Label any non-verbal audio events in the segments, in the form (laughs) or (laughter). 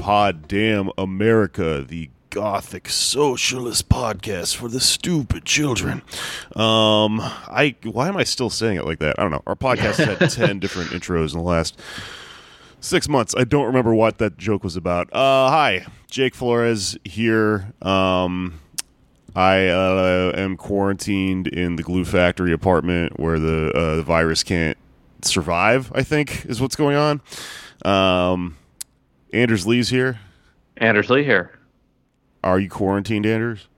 Pod Damn America, the gothic socialist podcast for the stupid children. Um, I why am I still saying it like that? I don't know. Our podcast has had (laughs) ten different intros in the last six months. I don't remember what that joke was about. Uh, hi, Jake Flores here. Um, I uh, am quarantined in the glue factory apartment where the uh, the virus can't survive. I think is what's going on. Um, Anders Lee's here. Anders Lee here. Are you quarantined, Anders?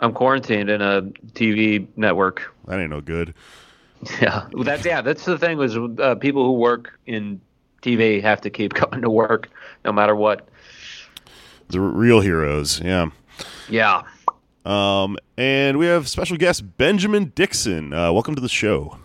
I'm quarantined in a TV network. That ain't no good. (laughs) Yeah, Well, that's yeah. That's the thing was uh, people who work in TV have to keep (laughs) going to work no matter what. The r- real heroes, yeah. Yeah. Um, and we have special guest Benjamin Dixon. Uh, welcome to the show.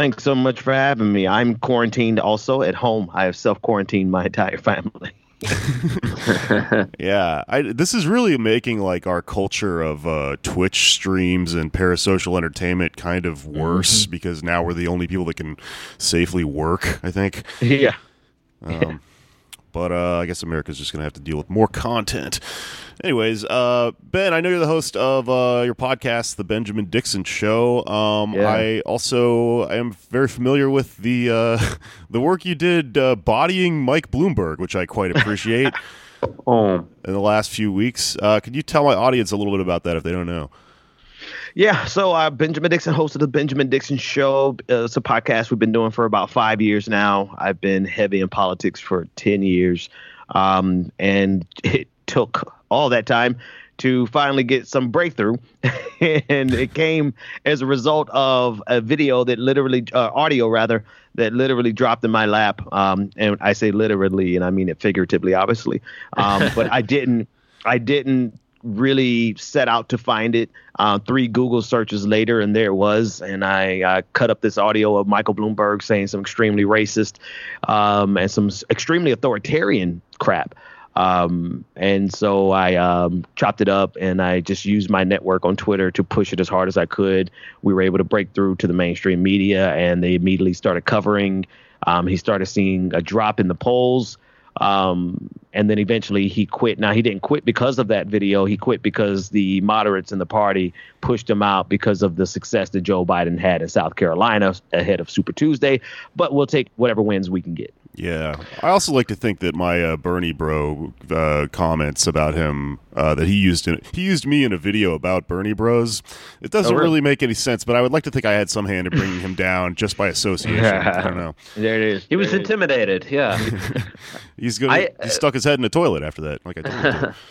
Thanks so much for having me. I'm quarantined also at home. I have self quarantined my entire family. (laughs) (laughs) Yeah, I, this is really making like our culture of uh, Twitch streams and parasocial entertainment kind of worse because now we're the only people that can safely work. I think. yeah. Um, but uh, I guess America's just going to have to deal with more content. Anyways, uh, Ben, I know you're the host of uh, your podcast, The Benjamin Dixon Show. Um, Yeah. I also am very familiar with the uh, (laughs) the work you did uh, bodying Mike Bloomberg, which I quite appreciate (laughs) Oh, in the last few weeks. Uh, could you tell my audience a little bit about that if they don't know? Yeah. So uh, Benjamin Dixon hosted the Benjamin Dixon Show. Uh, it's a podcast we've been doing for about five years now. I've been heavy in politics for 10 years. Um, and it took all that time to finally get some breakthrough. (laughs) and it came as a result of a video that literally, uh, audio rather, that literally dropped in my lap. Um, and I say literally, and I mean it figuratively, obviously. Um, but I (laughs) didn't, I didn't really set out to find it. Uh, three Google searches later, and there it was. And I cut up this audio of Michael Bloomberg saying some extremely racist um, and some extremely authoritarian crap. Um, and so I um, chopped it up and I just used my network on Twitter to push it as hard as I could. We were able to break through to the mainstream media and they immediately started covering. Um, he started seeing a drop in the polls. Um, and then eventually he quit. Now he didn't quit because of that video. He quit because the moderates in the party pushed him out because of the success that Joe Biden had in South Carolina ahead of Super Tuesday. But we'll take whatever wins we can get. Yeah, I also like to think that my uh, Bernie Bro uh, comments about him uh, that he used in he used me in a video about Bernie Bros. It doesn't Oh, really? really make any sense, but I would like to think I had some hand in bringing him down just by association. I don't know. There it is. he was intimidated. Yeah. (laughs) (laughs) He's gonna I- he stuck his head in the toilet after that. Like I told him. (laughs)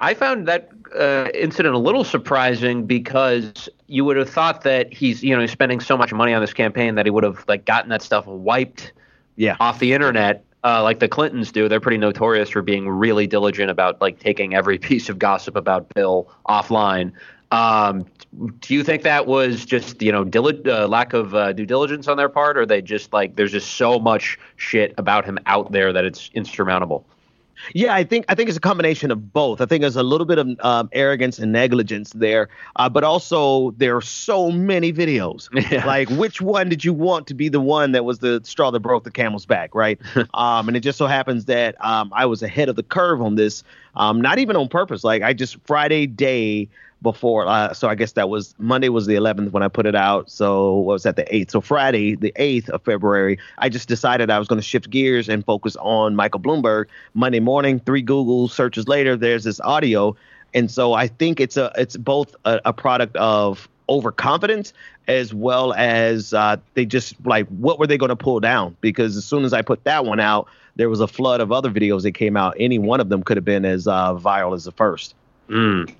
I found that uh, incident a little surprising because you would have thought that he's, you know, he's spending so much money on this campaign that he would have like gotten that stuff wiped Yeah. off the internet, uh, like the Clintons do. They're pretty notorious for being really diligent about like taking every (laughs) piece of gossip about Bill offline. Um, do you think that was just you know uh, lack of uh, due diligence on their part, or they just like there's just so much shit about him out there that it's insurmountable? Yeah, I think I think it's a combination of both. I think there's a little bit of um, arrogance and negligence there, uh, but also there are so many videos. (laughs) Yeah. Like, which one did you want to be the one that was the straw that broke the camel's back, right? (laughs) um, and it just so happens that um, I was ahead of the curve on this, um, not even on purpose. Like, I just Friday day before. Uh, so I guess that was Monday was the 11th when I put it out. So what was that the 8th? So Friday, the 8th of February, I just decided I was going to shift gears and focus on Michael Bloomberg. Monday morning, three Google searches later, there's this audio, and so I think it's a it's both a, a product of overconfidence as well as uh, they just like what were they going to pull down because as soon as I put that one out, there was a flood of other videos that came out. Any one of them could have been as uh, viral as the first. Mm.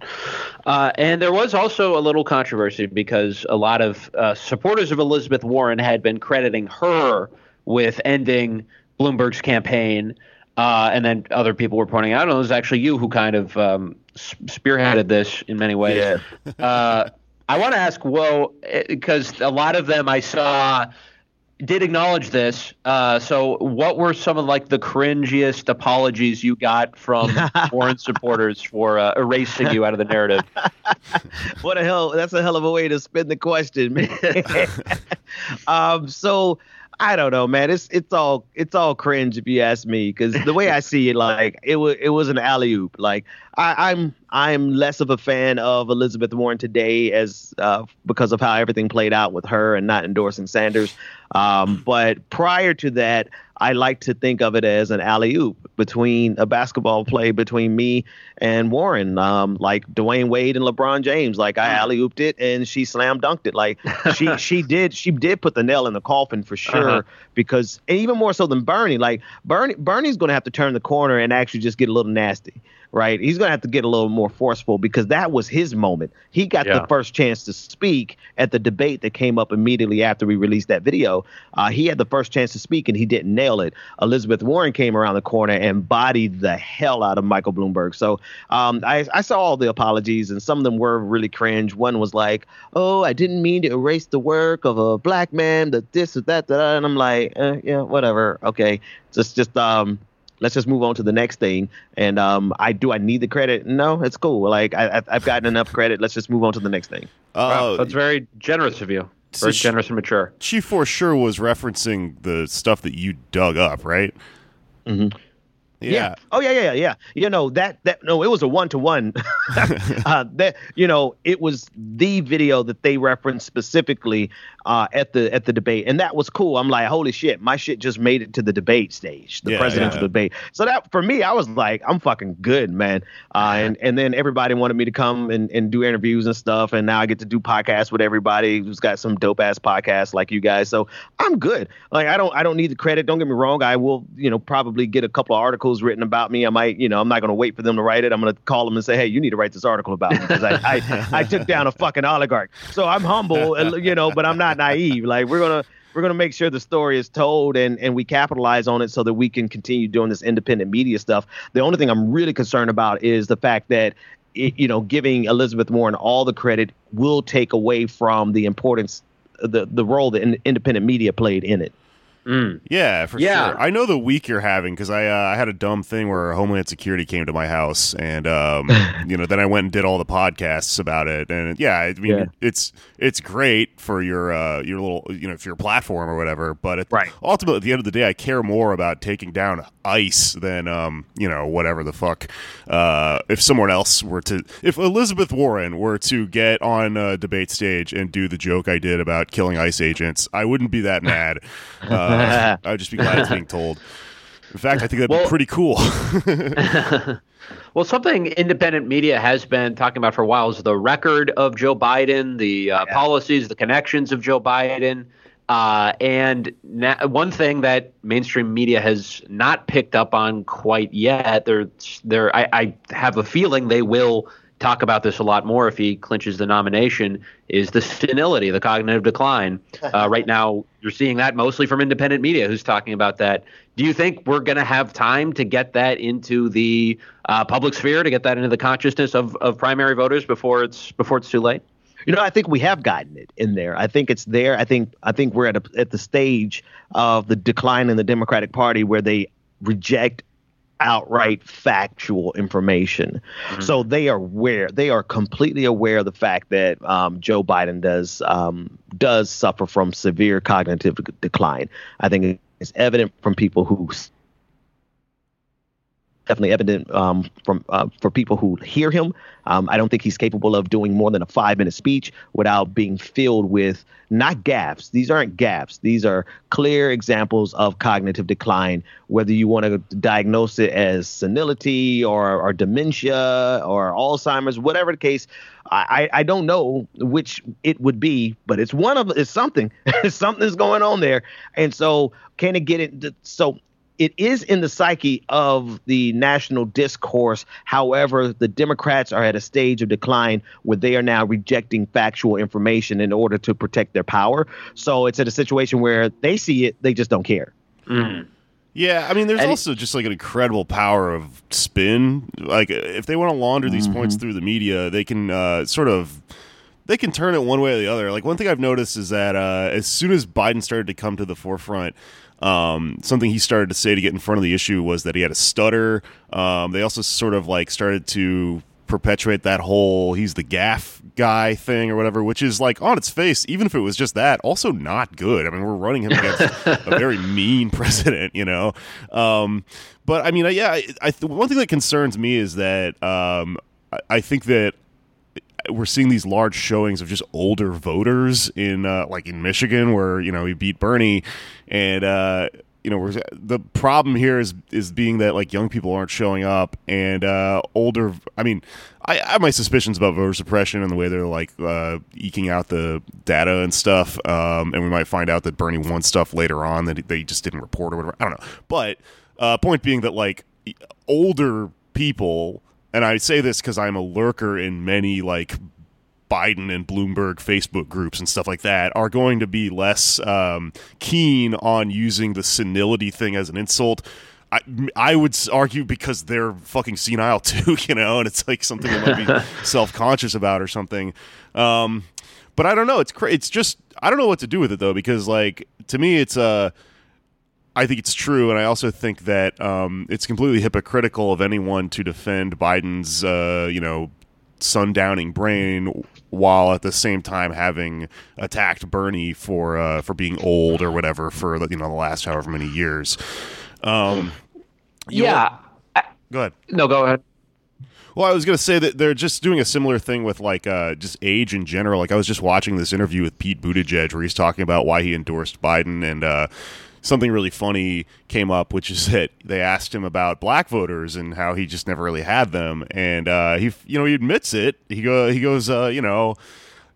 Uh, and there was also a little controversy because a lot of uh, supporters of Elizabeth Warren had been crediting her with ending Bloomberg's campaign. Uh, and then other people were pointing out, oh, it was actually you who kind of um, spearheaded this in many ways. Yeah. Uh, I want to ask, well, because a lot of them I saw did acknowledge this. Uh, so, what were some of like the cringiest apologies you got from (laughs) Warren supporters for uh, erasing you out of the narrative? (laughs) what a hell! That's a hell of a way to spin the question, man. (laughs) um, so I don't know, man. It's it's all it's all cringe if you ask me, because the way I (laughs) see it, like it was it was an alley oop. Like I, I'm I'm less of a fan of Elizabeth Warren today as uh, because of how everything played out with her and not endorsing Sanders. Um, but prior to that, I like to think of it as an alley oop between a basketball play between me and Warren, um, like Dwyane Wade and LeBron James. Like I alley ooped it and she slam dunked it. Like she (laughs) she did she did put the nail in the coffin for sure. Uh-huh. Because even more so than Bernie, like Bernie Bernie's going to have to turn the corner and actually just get a little nasty right? He's going to have to get a little more forceful because that was his moment. He got yeah. the first chance to speak at the debate that came up immediately after we released that video. Uh, he had the first chance to speak and he didn't nail it. Elizabeth Warren came around the corner and bodied the hell out of Michael Bloomberg. So um, I, I saw all the apologies and some of them were really cringe. One was like, "Oh, I didn't mean to erase the work of a black man, that this or that, that," and I'm like, eh, "Yeah, whatever. Okay, just just um." let's just move on to the next thing. And um, I do I need the credit? No, it's cool. Like I, I've gotten enough credit. Let's just move on to the next thing. Oh, wow, that's very generous of you. Very so generous and mature. She for sure was referencing the stuff that you dug up, right? Mm-hmm. Yeah. yeah. Oh yeah, yeah, yeah. You know that that no, it was a one to one. That you know it was the video that they referenced specifically uh, at the at the debate, and that was cool. I'm like, holy shit, my shit just made it to the debate stage, the yeah, presidential yeah. debate. So that for me, I was like, I'm fucking good, man. Uh, and and then everybody wanted me to come and, and do interviews and stuff, and now I get to do podcasts with everybody who's got some dope ass podcasts like you guys. So I'm good. Like I don't I don't need the credit. Don't get me wrong. I will you know probably get a couple of articles written about me. I might you know I'm not going to wait for them to write it. I'm going to call them and say, hey, you need to write this article about me because I, I I took down a fucking oligarch. So I'm humble, (laughs) you know, but I'm not not naive. Like we're gonna we're gonna make sure the story is told and and we capitalize on it so that we can continue doing this independent media stuff. The only thing I'm really concerned about is the fact that it, you know giving Elizabeth Warren all the credit will take away from the importance the the role that independent media played in it. Mm. Yeah, for yeah. sure. I know the week you're having because I uh, I had a dumb thing where Homeland Security came to my house, and um, (laughs) you know, then I went and did all the podcasts about it, and yeah, I mean, yeah. it's it's great for your uh, your little you know for your platform or whatever, but it, right. ultimately at the end of the day, I care more about taking down ICE than um, you know whatever the fuck. Uh, if someone else were to, if Elizabeth Warren were to get on a debate stage and do the joke I did about killing ICE agents, I wouldn't be that mad. (laughs) (laughs) I would just be glad it's being told. In fact, I think that'd well, be pretty cool. (laughs) (laughs) well, something independent media has been talking about for a while is the record of Joe Biden, the uh, yeah. policies, the connections of Joe Biden. Uh, and na- one thing that mainstream media has not picked up on quite yet, they're, they're, I, I have a feeling they will talk about this a lot more if he clinches the nomination is the senility, the cognitive decline. (laughs) Uh, right now, you're seeing that mostly from independent media who's talking about that. Do you think we're going to have time to get that into the uh, public sphere, to get that into the consciousness of, of primary voters before it's before it's too late? You know, I think we have gotten it in there. I think it's there. I think I think we're at a, at the stage of the decline in the Democratic Party where they reject outright factual information. Mm-hmm. So they are aware, they are completely aware of the fact that um, Joe Biden does um, does suffer from severe cognitive decline. I think it's evident from people who definitely evident um, from uh, for people who hear him. Um, I don't think he's capable of doing more than a five minute speech without being filled with not gaffes. These aren't gaffes. These are clear examples of cognitive decline. Whether you want to diagnose it as senility or, or dementia or Alzheimer's, whatever the case, I, I don't know which it would be, but it's one of it's something. (laughs) Something's going on there, and so can it get it? So it is in the psyche of the national discourse. However, the Democrats are at a stage of decline where they are now rejecting factual information in order to protect their power. So it's at a situation where they see it, they just don't care. Mm. Yeah, I mean, there's And it- also just like an incredible power of spin. Like, if they want to launder these Mm-hmm. points through the media, they can uh, sort of they can turn it one way or the other. Like one thing I've noticed is that uh, as soon as Biden started to come to the forefront, um, something he started to say to get in front of the issue was that he had a stutter. Um, they also sort of like started to perpetuate that whole he's the gaff guy thing or whatever, which is like on its face, even if it was just that, also not good. I mean, we're running him against a (laughs) very mean president, you know. Um, but I mean, yeah, I, I th- one thing that concerns me is that um, I, I think that we're seeing these large showings of just older voters in uh, like in Michigan where you know he beat Bernie and uh, you know the problem here is is being that like young people aren't showing up and uh, older I mean I, I have my suspicions about voter suppression and the way they're like uh, eking out the data and stuff um, and we might find out that Bernie won stuff later on that they just didn't report or whatever. I don't know. But uh, point being that like older people and I say this because I'm a lurker in many like Biden and Bloomberg Facebook groups and stuff like that are going to be less um, keen on using the senility thing as an insult. I, I would argue because they're fucking senile (laughs) too, you know, and it's like something they might be (laughs) self conscious about or something. Um, but I don't know. It's cra- it's just I don't know what to do with it though because like to me it's uh I think it's true, and I also think that um, it's completely hypocritical of anyone to defend Biden's, uh, you know, sundowning brain while at the same time having attacked Bernie for uh, for being old or whatever for the- you know the last however many years. Um, Yeah. I- go ahead. no, go ahead. Well, I was going to say that they're just doing a similar thing with like uh, just age in general. Like I was just watching this interview with Pete Buttigieg where he's talking about why he endorsed Biden, and uh, something really funny came up, which is (laughs) that they asked him about black voters and how he just never really had them, and uh, he, you know, he admits it. He go, he goes, uh, you know.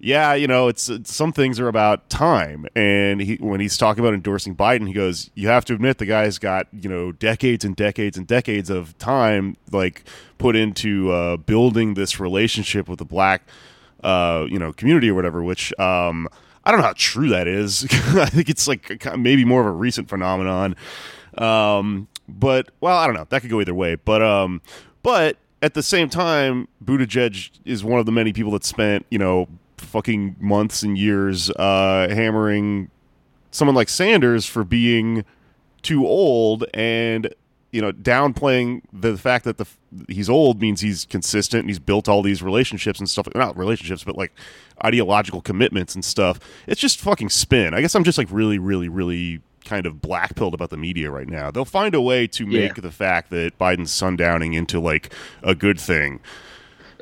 Yeah, you know, it's, it's some things are about time, and he, when he's talking about endorsing Biden, he goes, "You have to admit the guy's got you know decades and decades and decades of time like put into uh, building this relationship with the black, uh, you know, community or whatever." Which um, I don't know how true that is. (laughs) I think it's like maybe more of a recent phenomenon. Um, but well, I don't know. That could go either way. But um, but at the same time, Buttigieg is one of the many people that spent you know fucking months and years uh, hammering someone like Sanders for being too old and you know downplaying the fact that the he's old means he's consistent and he's built all these relationships and stuff not relationships but like ideological commitments and stuff. It's just fucking spin. I guess i'm just like really really really kind of black pilled about the media right now. They'll find a way to make Yeah. the fact that biden's sundowning into like a good thing.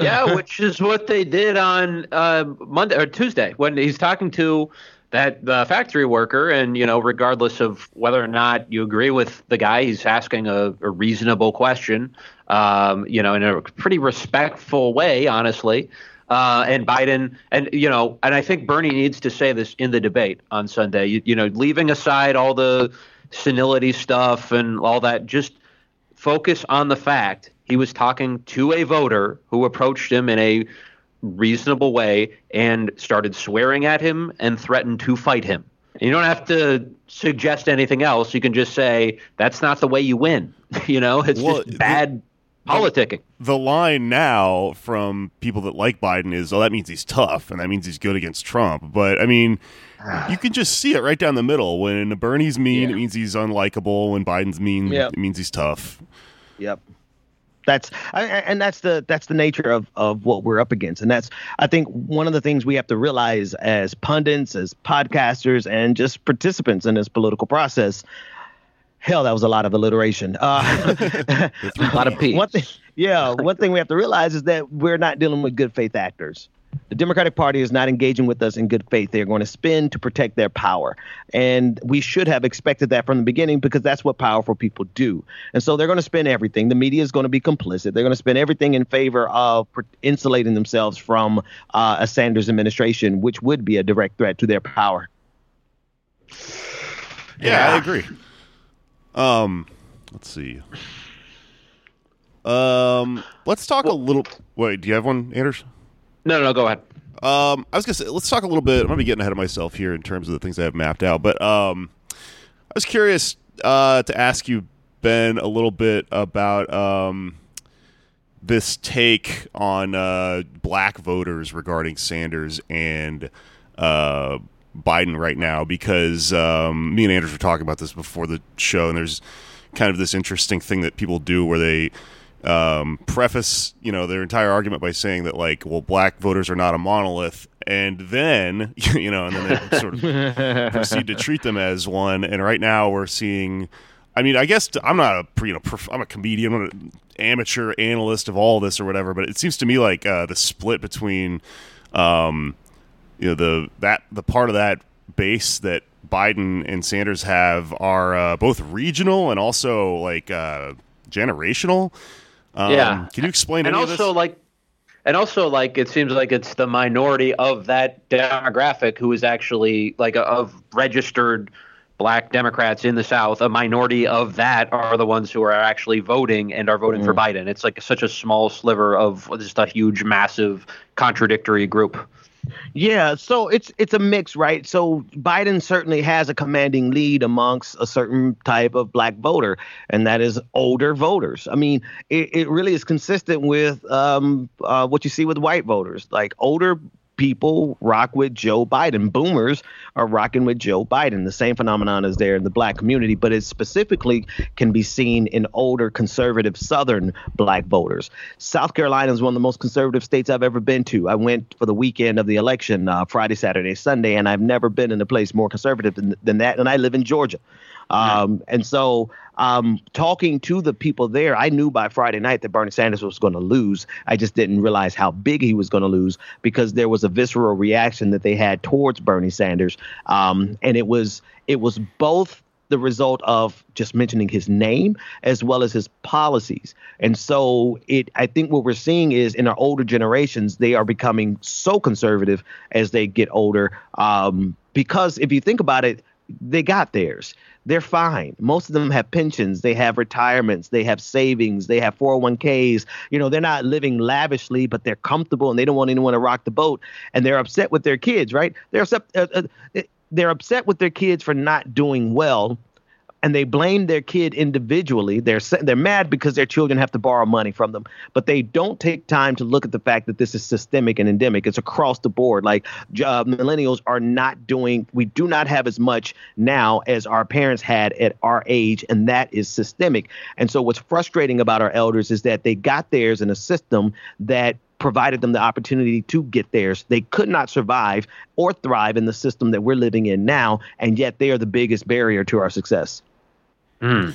Yeah, which is what they did on uh, Monday or Tuesday when he's talking to that the factory worker, and you know, regardless of whether or not you agree with the guy, he's asking a, a reasonable question, um, you know, in a pretty respectful way, honestly. Uh, and Biden, and you know, and I think Bernie needs to say this in the debate on Sunday. You, you know, leaving aside all the senility stuff and all that, just focus on the fact he was talking to a voter who approached him in a reasonable way and started swearing at him and threatened to fight him. You don't have to suggest anything else. You can just say that's not the way you win. (laughs) You know, it's Well, just bad politicking. the line now from people that like Biden is, oh, that means he's tough and that means he's good against Trump. But I mean, (sighs) you can just see it right down the middle. When Bernie's mean, Yeah. it means he's unlikable. When Biden's mean, Yep. it means he's tough. Yep. That's I, and that's the that's the nature of of what we're up against, and that's I think one of the things we have to realize as pundits, as podcasters, and just participants in this political process. Hell, that was a lot of alliteration. Uh, (laughs) A lot of (laughs) P's. One thing, yeah, one thing we have to realize is that we're not dealing with good faith actors. The Democratic Party is not engaging with us in good faith. They're going to spin to protect their power. And we should have expected that from the beginning because that's what powerful people do. And so they're going to spin everything. The media is going to be complicit. They're going to spin everything in favor of insulating themselves from uh, a Sanders administration, which would be a direct threat to their power. Yeah, I agree. Um, let's see. Um, let's talk a little. Wait, do you have one, Anders? No, no, no go ahead. Um, I was gonna say let's talk a little bit. I'm gonna be getting ahead of myself here in terms of the things I have mapped out, but um, I was curious uh, to ask you, Ben, a little bit about um, this take on uh, black voters regarding Sanders and uh, Biden right now, because um, me and Anders were talking about this before the show, and there's kind of this interesting thing that people do where they um, preface, you know, their entire argument by saying that, like, well, black voters are not a monolith, and then, (laughs) you know, and then they sort of (laughs) proceed to treat them as one. And right now, we're seeing. I mean, I guess I'm not a you know prof- I'm a comedian, I'm an amateur analyst of all this or whatever, but it seems to me like uh, the split between, um, you know, the that the part of that base that Biden and Sanders have are uh, both regional and also like uh, generational. Um, Yeah. Can you explain and also like and also like it seems like it's the minority of that demographic who is actually like of registered black democrats in the south a minority of that are the ones who are actually voting and are voting for Mm. biden it's like such a small sliver of just a huge massive contradictory group Yeah, so it's it's a mix, right? So Biden certainly has a commanding lead amongst a certain type of black voter, and that is older voters. I mean, it, it really is consistent with um, uh, what you see with white voters. Like older people rock with Joe Biden. Boomers are rocking with Joe Biden. The same phenomenon is there in the black community, but it specifically can be seen in older conservative Southern black voters. South Carolina is one of the most conservative states I've ever been to. I went for the weekend of the election, uh, Friday, Saturday, Sunday, and I've never been in a place more conservative than, than that. And I live in Georgia. Um, and so, um, talking to the people there, I knew by Friday night that Bernie Sanders was going to lose. I just didn't realize how big he was going to lose because there was a visceral reaction that they had towards Bernie Sanders, um, and it was it was both the result of just mentioning his name as well as his policies. And so it I think what we're seeing is in our older generations, they are becoming so conservative as they get older. Um, because if you think about it, they got theirs. They're fine. Most of them have pensions, they have retirements, they have savings, they have 401ks. You know, they're not living lavishly, but they're comfortable and they don't want anyone to rock the boat. And they're upset with their kids, right? They're upset. Uh, uh, they're upset with their kids for not doing well and they blame their kid individually. They're they're mad because their children have to borrow money from them, but they don't take time to look at the fact that this is systemic and endemic. It's across the board. Like uh, millennials are not doing. We do not have as much now as our parents had at our age, and that is systemic. And so, what's frustrating about our elders is that they got theirs in a system that provided them the opportunity to get theirs. They could not survive or thrive in the system that we're living in now, and yet they are the biggest barrier to our success. Yeah,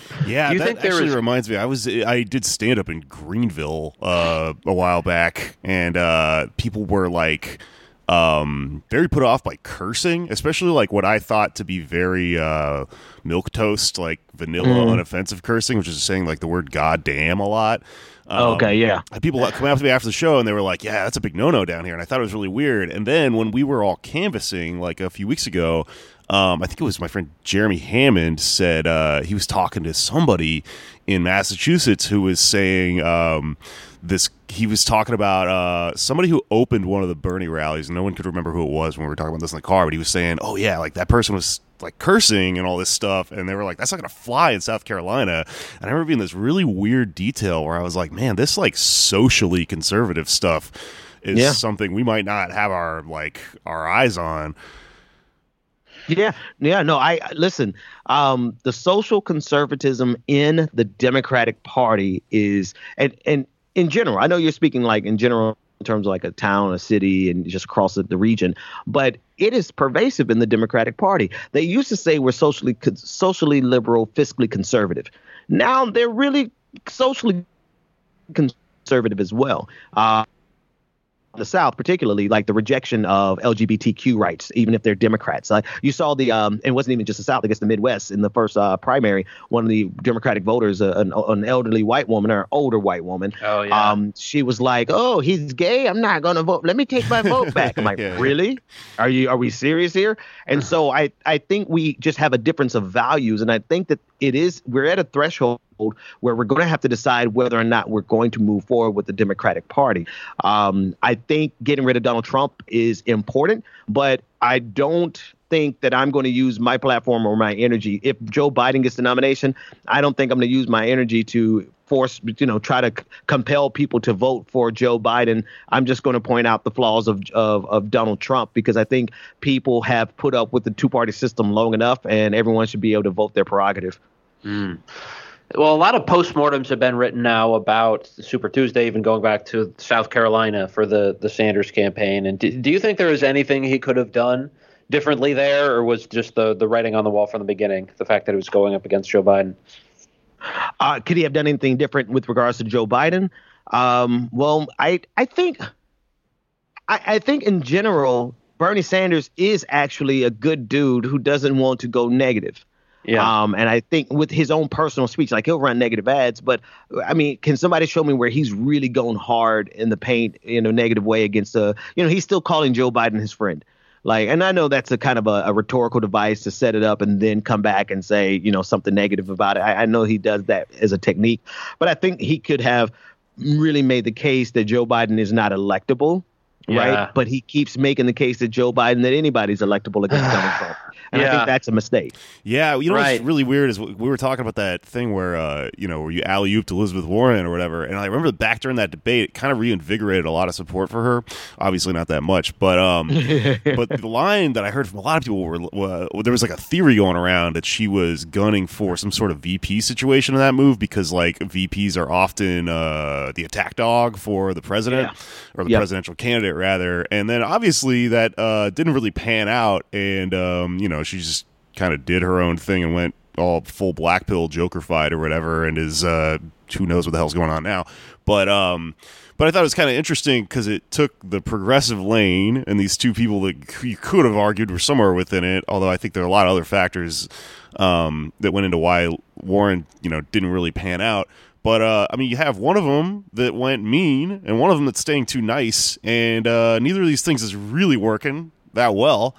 Do you that think there actually is- reminds me. I was I did stand up in Greenville uh, a while back, and uh, people were like um, very put off by cursing, especially like what I thought to be very uh, milk toast, like vanilla, Mm. unoffensive cursing, which is saying like the word "goddamn" a lot. Um, okay, yeah. people come up to me after the show and they were like, "Yeah, that's a big no-no down here," and I thought it was really weird. And then when we were all canvassing like a few weeks ago, um, I think it was my friend Jeremy Hammond said uh, he was talking to somebody in Massachusetts who was saying um, this. He was talking about uh, somebody who opened one of the Bernie rallies. No one could remember who it was when we were talking about this in the car, but he was saying, "Oh yeah, like that person was." like cursing and all this stuff and they were like that's not gonna fly in south carolina and i remember being this really weird detail where i was like man this like socially conservative stuff is Yeah. something we might not have our like our eyes on Yeah, yeah, no, I I- listen. Um, the social conservatism in the Democratic Party is, and and in general, I know you're speaking like in general in terms of like a town, a city, and just across the, region, but it is pervasive in the Democratic Party. They used to say we're socially socially liberal, fiscally conservative. Now they're really socially conservative as well. Uh, the South, particularly like the rejection of LGBTQ rights, even if they're Democrats. Like you saw the, um, it wasn't even just the South, I guess the Midwest in the first uh, primary. One of the Democratic voters, uh, an, an elderly white woman or older white woman, Oh, yeah. um, she was like, "Oh, he's gay. I'm not gonna vote. Let me take my vote (laughs) back." I'm like, Yeah. "Really? Are you? Are we serious here?" And so I, I think we just have a difference of values, and I think that it is we're at a threshold where we're going to have to decide whether or not we're going to move forward with the Democratic Party. Um, I think getting rid of Donald Trump is important, but I don't think that I'm going to use my platform or my energy. If Joe Biden gets the nomination, I don't think I'm going to use my energy to force, you know, try to c- compel people to vote for Joe Biden. I'm just going to point out the flaws of, of, of Donald Trump because I think people have put up with the two party system long enough and everyone should be able to vote their prerogative. Mm. Well, a lot of postmortems have been written now about Super Tuesday, even going back to South Carolina for the, the Sanders campaign. And do, do you think there is anything he could have done differently there, or was just the the writing on the wall from the beginning, the fact that he was going up against Joe Biden? Uh, could he have done anything different with regards to Joe Biden? Um, well, I I think I, I think in general, Bernie Sanders is actually a good dude who doesn't want to go negative. Yeah. Um, and I think with his own personal speech, like he'll run negative ads, but I mean, can somebody show me where he's really going hard in the paint in a negative way against a, you know, he's still calling Joe Biden his friend. Like, and I know that's a kind of a, a, rhetorical device to set it up and then come back and say, you know, something negative about it. I, I know he does that as a technique, but I think he could have really made the case that Joe Biden is not electable, yeah. right? But he keeps making the case that Joe Biden that anybody's electable against Donald (sighs) Trump. And yeah. I think that's a mistake. Yeah, you know right. what's really weird is we were talking about that thing where uh, you know where you alley ooped Elizabeth Warren or whatever, and I remember back during that debate, it kind of reinvigorated a lot of support for her. Obviously, not that much, but um, (laughs) but the line that I heard from a lot of people were uh, there was like a theory going around that she was gunning for some sort of VP situation in that move because like VPs are often uh, the attack dog for the president yeah. or the yep. presidential candidate rather, and then obviously that uh, didn't really pan out, and um, you know know, she just kind of did her own thing and went all full black pill Joker fight or whatever, and is uh, who knows what the hell's going on now. But um, but I thought it was kind of interesting because it took the progressive lane and these two people that you could have argued were somewhere within it. Although I think there are a lot of other factors um, that went into why Warren, you know, didn't really pan out. But uh, I mean, you have one of them that went mean, and one of them that's staying too nice, and uh, neither of these things is really working that well.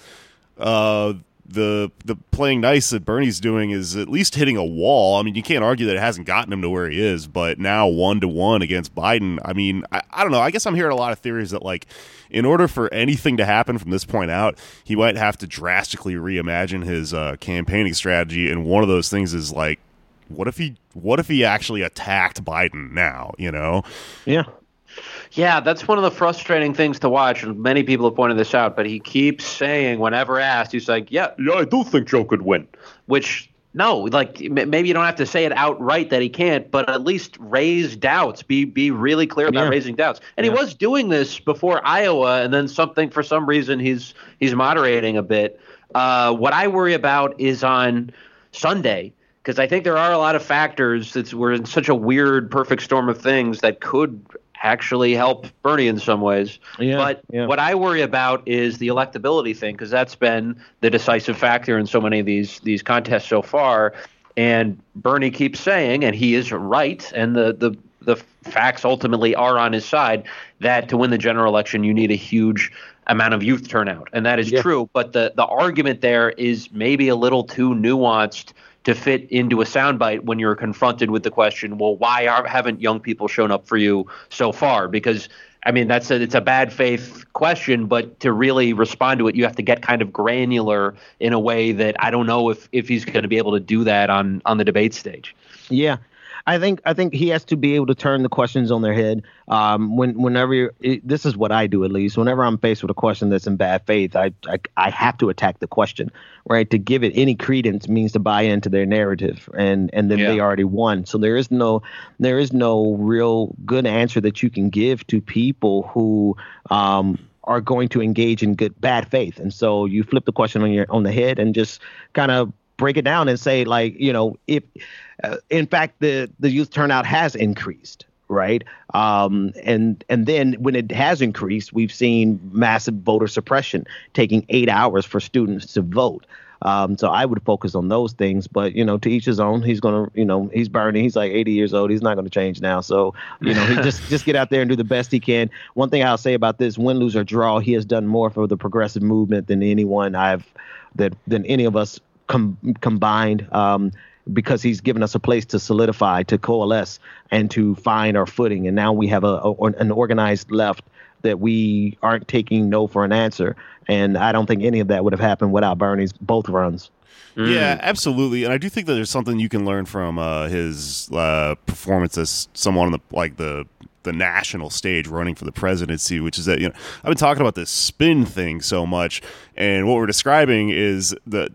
Uh, the the playing nice that Bernie's doing is at least hitting a wall. I mean, you can't argue that it hasn't gotten him to where he is, but now one to one against Biden. I mean, I, I don't know. I guess I'm hearing a lot of theories that like in order for anything to happen from this point out, he might have to drastically reimagine his uh, campaigning strategy, and one of those things is like what if he what if he actually attacked Biden now, you know? Yeah. Yeah, that's one of the frustrating things to watch. And Many people have pointed this out, but he keeps saying, whenever asked, he's like, "Yeah, yeah, I do think Joe could win." Which no, like maybe you don't have to say it outright that he can't, but at least raise doubts. Be be really clear about yeah. raising doubts. And yeah. he was doing this before Iowa, and then something for some reason he's he's moderating a bit. Uh, what I worry about is on Sunday because I think there are a lot of factors that we're in such a weird perfect storm of things that could actually help Bernie in some ways. Yeah, but yeah. what I worry about is the electability thing because that's been the decisive factor in so many of these these contests so far. And Bernie keeps saying, and he is right, and the the the facts ultimately are on his side that to win the general election you need a huge amount of youth turnout, and that is yeah. true. But the the argument there is maybe a little too nuanced to fit into a soundbite when you're confronted with the question, well, why are, haven't young people shown up for you so far? Because I mean, that's a, it's a bad faith question, but to really respond to it, you have to get kind of granular in a way that I don't know if, if he's going to be able to do that on, on the debate stage. Yeah, I think I think he has to be able to turn the questions on their head. Um, when whenever it, this is what I do at least. Whenever I'm faced with a question that's in bad faith, I, I I have to attack the question. Right, to give it any credence means to buy into their narrative, and and then yeah. they already won. So there is no there is no real good answer that you can give to people who um, are going to engage in good bad faith. And so you flip the question on your on the head and just kind of break it down and say like you know if uh, in fact the the youth turnout has increased right um, and and then when it has increased we've seen massive voter suppression taking eight hours for students to vote um, so I would focus on those things, but you know, to each his own. He's gonna, you know, he's burning. He's like 80 years old. He's not gonna change now. So you know, he (laughs) just just get out there and do the best he can. One thing I'll say about this: win, lose or draw, he has done more for the progressive movement than anyone I've that than any of us com- combined. Um, because he's given us a place to solidify, to coalesce, and to find our footing. And now we have a, a an organized left that we aren't taking no for an answer. And I don't think any of that would have happened without Bernie's both runs. Mm. Yeah, absolutely. And I do think that there's something you can learn from uh, his uh, performance as someone on the like the the national stage running for the presidency, which is that you know I've been talking about this spin thing so much, and what we're describing is that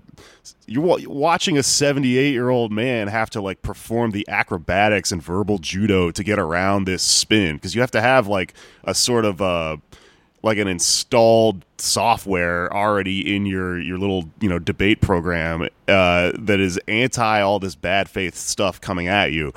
you're watching a 78 year old man have to like perform the acrobatics and verbal judo to get around this spin because you have to have like a sort of uh like an installed software already in your your little you know debate program uh, that is anti all this bad faith stuff coming at you.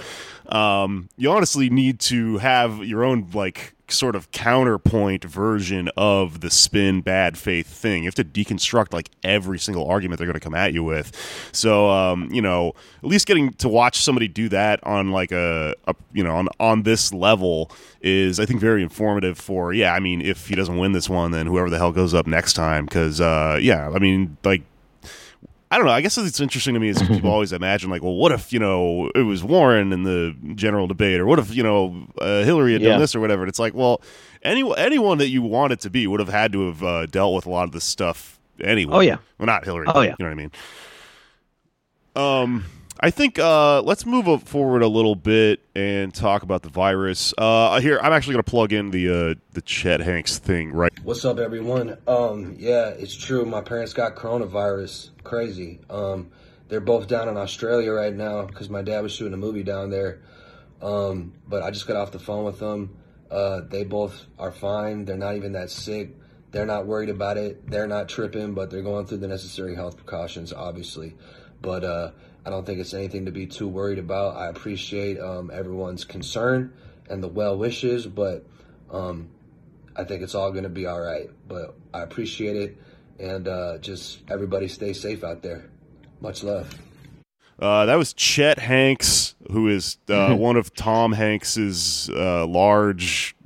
Um, you honestly need to have your own like sort of counterpoint version of the spin bad faith thing. You have to deconstruct like every single argument they're going to come at you with. So, um, you know, at least getting to watch somebody do that on like a, a, you know, on, on this level is, I think, very informative for, yeah, I mean, if he doesn't win this one, then whoever the hell goes up next time. Cause, uh, yeah, I mean, like, I don't know. I guess it's interesting to me is people (laughs) always imagine like, well, what if you know it was Warren in the general debate, or what if you know uh, Hillary had yeah. done this or whatever? And it's like, well, any anyone that you want it to be would have had to have uh, dealt with a lot of this stuff anyway. Oh yeah, well, not Hillary. Oh yeah, you know what I mean. Um, I think uh, let's move forward a little bit and talk about the virus. Uh, here, I'm actually going to plug in the uh, the Chet Hanks thing right. What's up, everyone? Um, yeah, it's true. My parents got coronavirus. Crazy. Um, they're both down in Australia right now because my dad was shooting a movie down there. Um, but I just got off the phone with them. Uh, they both are fine. They're not even that sick. They're not worried about it. They're not tripping, but they're going through the necessary health precautions, obviously. But uh, I don't think it's anything to be too worried about. I appreciate um, everyone's concern and the well wishes, but um, I think it's all going to be all right. But I appreciate it, and uh, just everybody stay safe out there. Much love. Uh, that was Chet Hanks, who is uh, (laughs) one of Tom Hanks's uh, large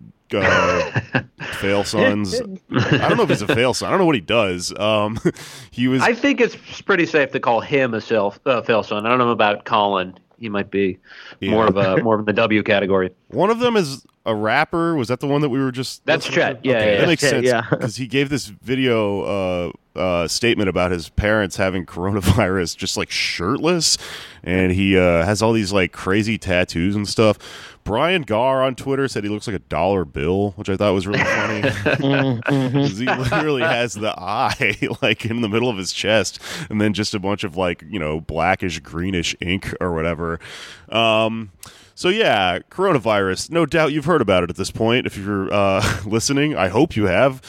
uh, (laughs) fail sons. I don't know if he's a fail son. I don't know what he does. Um, (laughs) he was. I think it's pretty safe to call him a self uh, fail son. I don't know about Colin. He might be yeah. more of a (laughs) more of the W category. One of them is a rapper. Was that the one that we were just? That's Chet. Yeah, okay. yeah, that makes Chet, sense. Yeah, because he gave this video uh, uh, statement about his parents having (laughs) coronavirus, just like shirtless, and he uh, has all these like crazy tattoos and stuff. Brian Gaar on Twitter said he looks like a dollar bill, which I thought was really funny. (laughs) mm-hmm. he literally has the eye (laughs) like in the middle of his chest, and then just a bunch of like you know blackish greenish ink or whatever. Um, so yeah, coronavirus. No doubt you've heard about it at this point. If you're uh, (laughs) listening, I hope you have.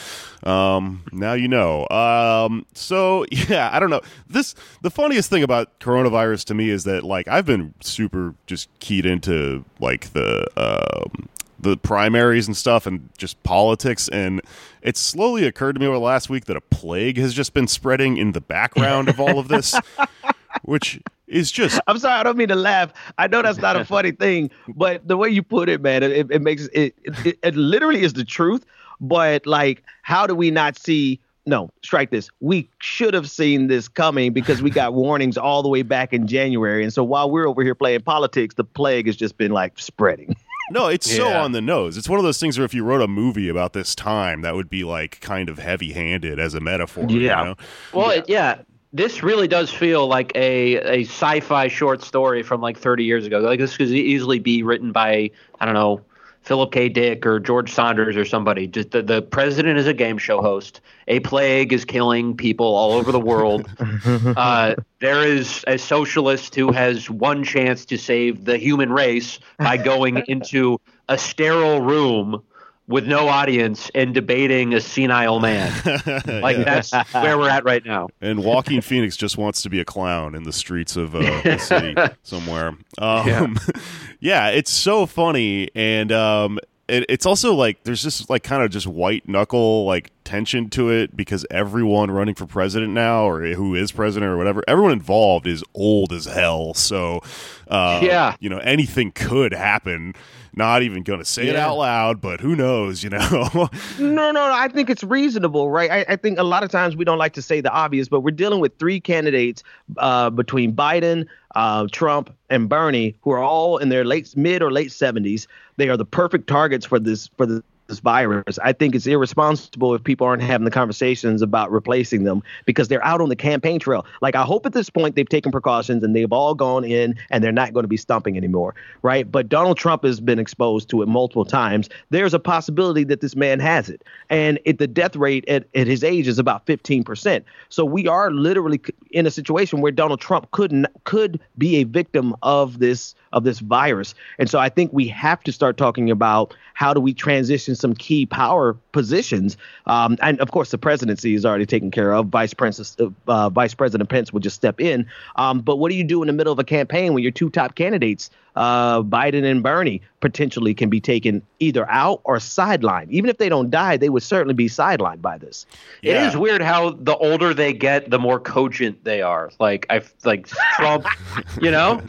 Um, now you know. Um, so (laughs) yeah, I don't know. This the funniest thing about coronavirus to me is that like I've been super just keyed into like the um, the primaries and stuff and just politics and it slowly occurred to me over the last week that a plague has just been spreading in the background of all of this (laughs) which is just. I'm sorry, I don't mean to laugh. I know that's not a (laughs) funny thing, but the way you put it, man, it, it makes it, it. It literally is the truth. But like, how do we not see? No, strike this. We should have seen this coming because we got (laughs) warnings all the way back in January. And so while we're over here playing politics, the plague has just been like spreading. (laughs) No, it's yeah. so on the nose. It's one of those things where if you wrote a movie about this time, that would be like kind of heavy handed as a metaphor. Yeah. You know? Well, yeah. It, yeah this really does feel like a, a sci-fi short story from like 30 years ago. Like this could easily be written by I don't know Philip K. Dick or George Saunders or somebody. Just the, the president is a game show host. A plague is killing people all over the world. (laughs) uh, there is a socialist who has one chance to save the human race by going into a sterile room with no audience and debating a senile man. (laughs) like that's where we're at right now. And Joaquin Phoenix just wants to be a clown in the streets of uh, the (laughs) city somewhere. Um, yeah. (laughs) yeah. it's so funny, and um, it, it's also like there's just like kind of just white knuckle like attention to it because everyone running for president now, or who is president or whatever, everyone involved is old as hell. So, uh, Yeah. you know, anything could happen. Not even going to say it out loud, but who knows? You know. (laughs) No, no, no. I think it's reasonable, right? I, I think a lot of times we don't like to say the obvious, but we're dealing with three candidates uh, between Biden, uh, Trump, and Bernie, who are all in their late, mid or late seventies. They are the perfect targets for this for the, this virus. I think it's irresponsible if people aren't having the conversations about replacing them because they're out on the campaign trail. Like I hope at this point they've taken precautions and they've all gone in and they're not going to be stumping anymore, right? But Donald Trump has been exposed to it multiple times. There's a possibility that this man has it, and it, the death rate at, at his age is about 15 percent. So we are literally in a situation where Donald Trump could could be a victim of this of this virus, and so I think we have to start talking about how do we transition some key power positions, um, and of course the presidency is already taken care of. Vice President uh, Vice President Pence will just step in, um, but what do you do in the middle of a campaign when your two top candidates, uh, Biden and Bernie, potentially can be taken either out or sidelined? Even if they don't die, they would certainly be sidelined by this. It Yeah. is weird how the older they get, the more cogent they are. Like I like Trump, (laughs) you know,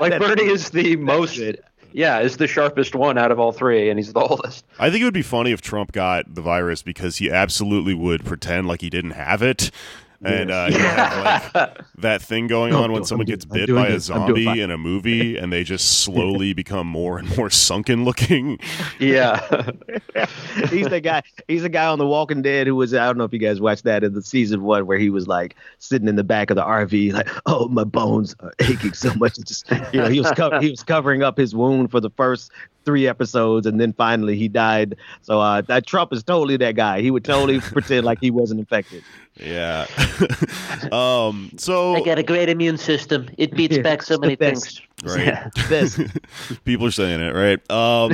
like Bernie is the most. good. Yeah, is the sharpest one out of all three, and he's the oldest. I think it would be funny if Trump got the virus because he absolutely would pretend like he didn't have it. And uh, you have like (laughs) that thing going on when someone gets bit doing by a good. I'm doing zombie in a movie (laughs) and they just slowly become more and more sunken looking. Yeah, (laughs) he's the guy. He's the guy on The Walking Dead who was. I don't know if you guys watched that in the season one where he was like sitting in the back of the RV, like, "Oh, my bones are aching so much." It's just, you know, he was co- he was covering up his wound for the first three episodes, and then finally he died. So uh, that Trump is totally that guy. He would totally (laughs) pretend like he wasn't infected. Yeah. (laughs) um. So I got a great immune system. It beats Yeah, back so many best. things. right. This. (laughs) People are saying it, right? Um,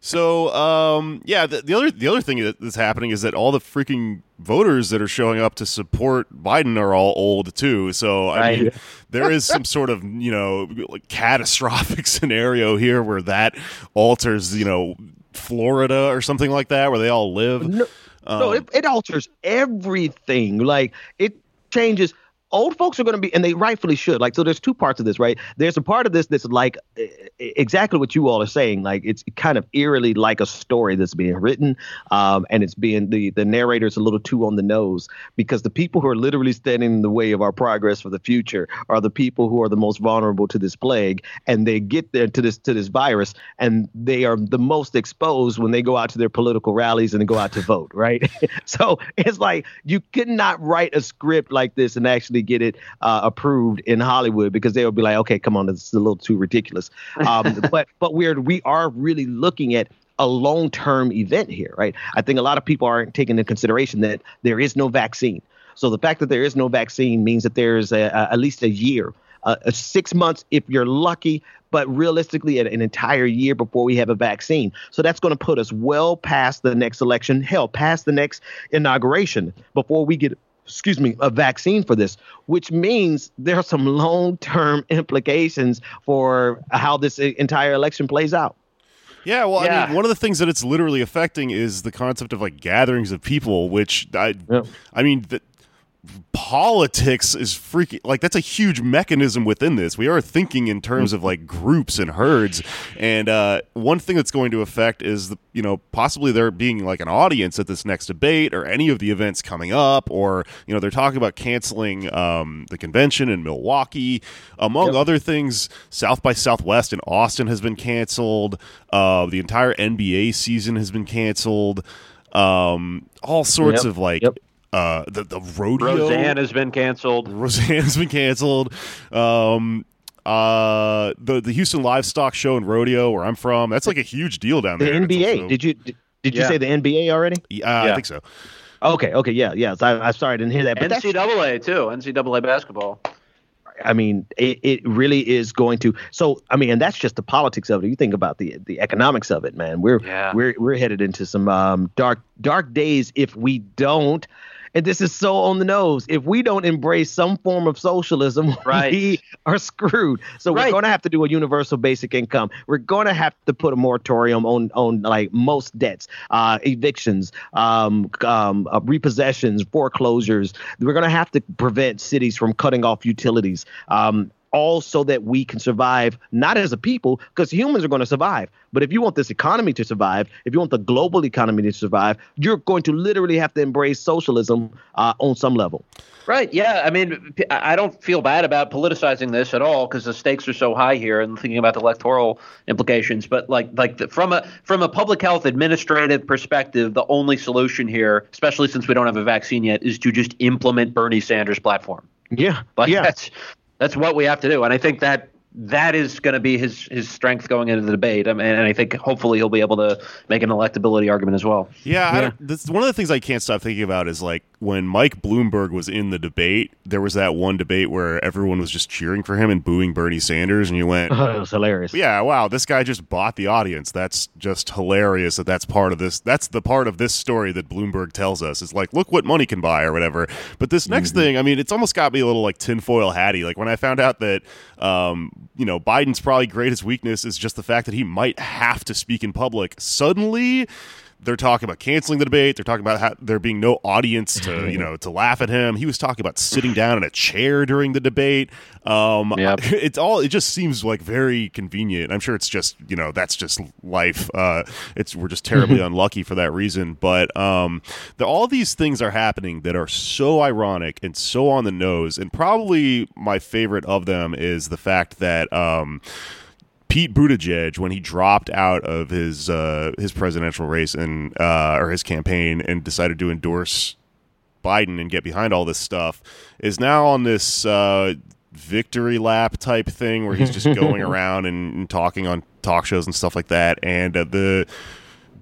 so, um, yeah, the, the other the other thing that's happening is that all the freaking voters that are showing up to support Biden are all old too. So, I Right. mean, there is some sort of you know like catastrophic scenario here where that alters you know Florida or something like that where they all live. No, no, Um, it, it alters everything. Like it changes. Old folks are going to be, and they rightfully should. Like, so there's two parts of this, right? There's a part of this that's like exactly what you all are saying. Like, it's kind of eerily like a story that's being written, um, and it's being the the narrator's a little too on the nose because the people who are literally standing in the way of our progress for the future are the people who are the most vulnerable to this plague, and they get there to this to this virus, and they are the most exposed when they go out to their political rallies and go out to vote, right? (laughs) so it's like you could not write a script like this and actually get it uh, approved in Hollywood because they'll be like, okay, come on, this is a little too ridiculous. Um, (laughs) but but we're we are really looking at a long-term event here, right? I think a lot of people aren't taking into consideration that there is no vaccine. So the fact that there is no vaccine means that there's a, a, at least a year, uh, a six months if you're lucky, but realistically an, an entire year before we have a vaccine. So that's going to put us well past the next election, hell, past the next inauguration before we get excuse me, a vaccine for this, which means there are some long-term (laughs) implications for how this entire election plays out. Yeah, well, I mean, one of the things that it's literally affecting is the concept of like gatherings of people, which I. I mean, the, politics is freaking like that's a huge mechanism within this. We are thinking in terms of like groups and herds, and uh, one thing that's going to affect is the you know possibly there being like an audience at this next debate or any of the events coming up, or you know they're talking about canceling um, the convention in Milwaukee, among other things. South by Southwest in Austin has been canceled. Uh, the entire NBA season has been canceled. Um, all sorts Yep. of like Yep. Uh, the the rodeo. Roseanne has been canceled. Roseanne's been canceled. Um, uh, the the Houston Livestock Show and Rodeo, where I'm from, that's like a huge deal down there. It's NBA, also- did you did, did you say the NBA already? Yeah, I Yeah. think so. Okay, okay, yeah, yeah. So I, I'm sorry I didn't hear that, but NCAA too. NCAA basketball. I mean, it, it really is going to. So, I mean, and that's just the politics of it. You think about the the economics of it, man. We're Yeah. we're we're headed into some um, dark dark days if we don't. And this is so on the nose. If we don't embrace some form of socialism, (laughs) Right. we are screwed. So we're going to have to do a universal basic income. We're going to have to put a moratorium on on like most debts, uh, evictions, um, um, uh, repossessions, foreclosures. We're going to have to prevent cities from cutting off utilities. Um, all so that we can survive, not as a people, because humans are going to survive. But if you want this economy to survive, if you want the global economy to survive, you're going to literally have to embrace socialism uh, on some level. Right. Yeah. I mean, I don't feel bad about politicizing this at all because the stakes are so high here, and thinking about the electoral implications. But like, like the, from a from a public health administrative perspective, the only solution here, especially since we don't have a vaccine yet, is to just implement Bernie Sanders' platform. Yeah, Like yeah. that's that's what we have to do, and I think that that is going to be his his strength going into the debate. I mean, and I think hopefully he'll be able to make an electability argument as well. Yeah, Yeah. don't, this, one of the things I can't stop thinking about is like when Mike Bloomberg was in the debate. There was that one debate where everyone was just cheering for him and booing Bernie Sanders, and you went, (laughs) Oh, it was hilarious. "Yeah, wow, this guy just bought the audience." That's just hilarious. That that's part of this. That's the part of this story that Bloomberg tells us. It's like, look what money can buy or whatever. But this next thing, I mean, it's almost got me a little like tinfoil hatty. Like when I found out that, um, you know, Biden's probably greatest weakness is just the fact that he might have to speak in public. Suddenly they're talking about canceling the debate. They're talking about how there being no audience to (laughs) you know to laugh at him. He was talking about sitting down in a chair during the debate. Um, Yep. (laughs) It's all. It just seems like very convenient. I'm sure it's just you know that's just life. Uh, it's we're just terribly (laughs) unlucky for that reason. But um, the, all these things are happening that are so ironic and so on the nose. And probably my favorite of them is the fact that. Um, Pete Buttigieg, when he dropped out of his uh, his presidential race and uh, or his campaign and decided to endorse Biden and get behind all this stuff, is now on this uh, victory lap type thing where he's just going (laughs) around and, and talking on talk shows and stuff like that. And uh, the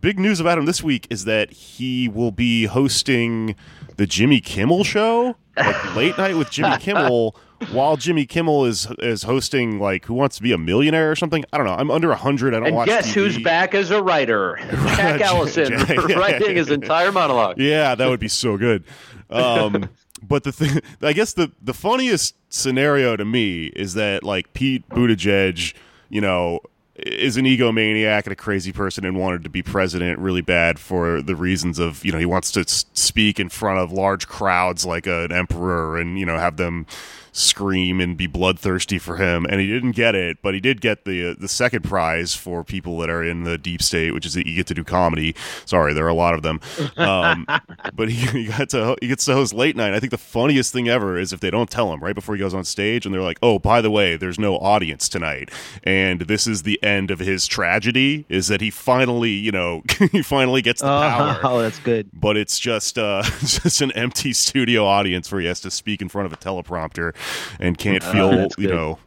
big news about him this week is that he will be hosting the Jimmy Kimmel show, like late night with Jimmy (laughs) Kimmel. While Jimmy Kimmel is is hosting like Who Wants to Be a Millionaire or something, I don't know. I'm under hundred. I don't And watch. guess TV. who's back as a writer? (laughs) Jack Allison (laughs) Yeah. (laughs) writing his entire monologue. Yeah, that would be so good. Um, but the thing, I guess the the funniest scenario to me is that like Pete Buttigieg, you know, is an egomaniac and a crazy person and wanted to be president really bad for the reasons of you know he wants to speak in front of large crowds like an emperor and you know have them scream and be bloodthirsty for him and he didn't get it but he did get the uh, the second prize for people that are in the deep state which is that you get to do comedy. Sorry there are a lot of them. Um, (laughs) but he, he got to he gets to host late night. I think the funniest thing ever is if they don't tell him right before he goes on stage and they're like oh by the way there's no audience tonight. And this is the end of his tragedy is that he finally you know (laughs) he finally gets the power. Oh, (laughs) that's good. but it's just uh just an empty studio audience where he has to speak in front of a teleprompter and can't feel Oh, you know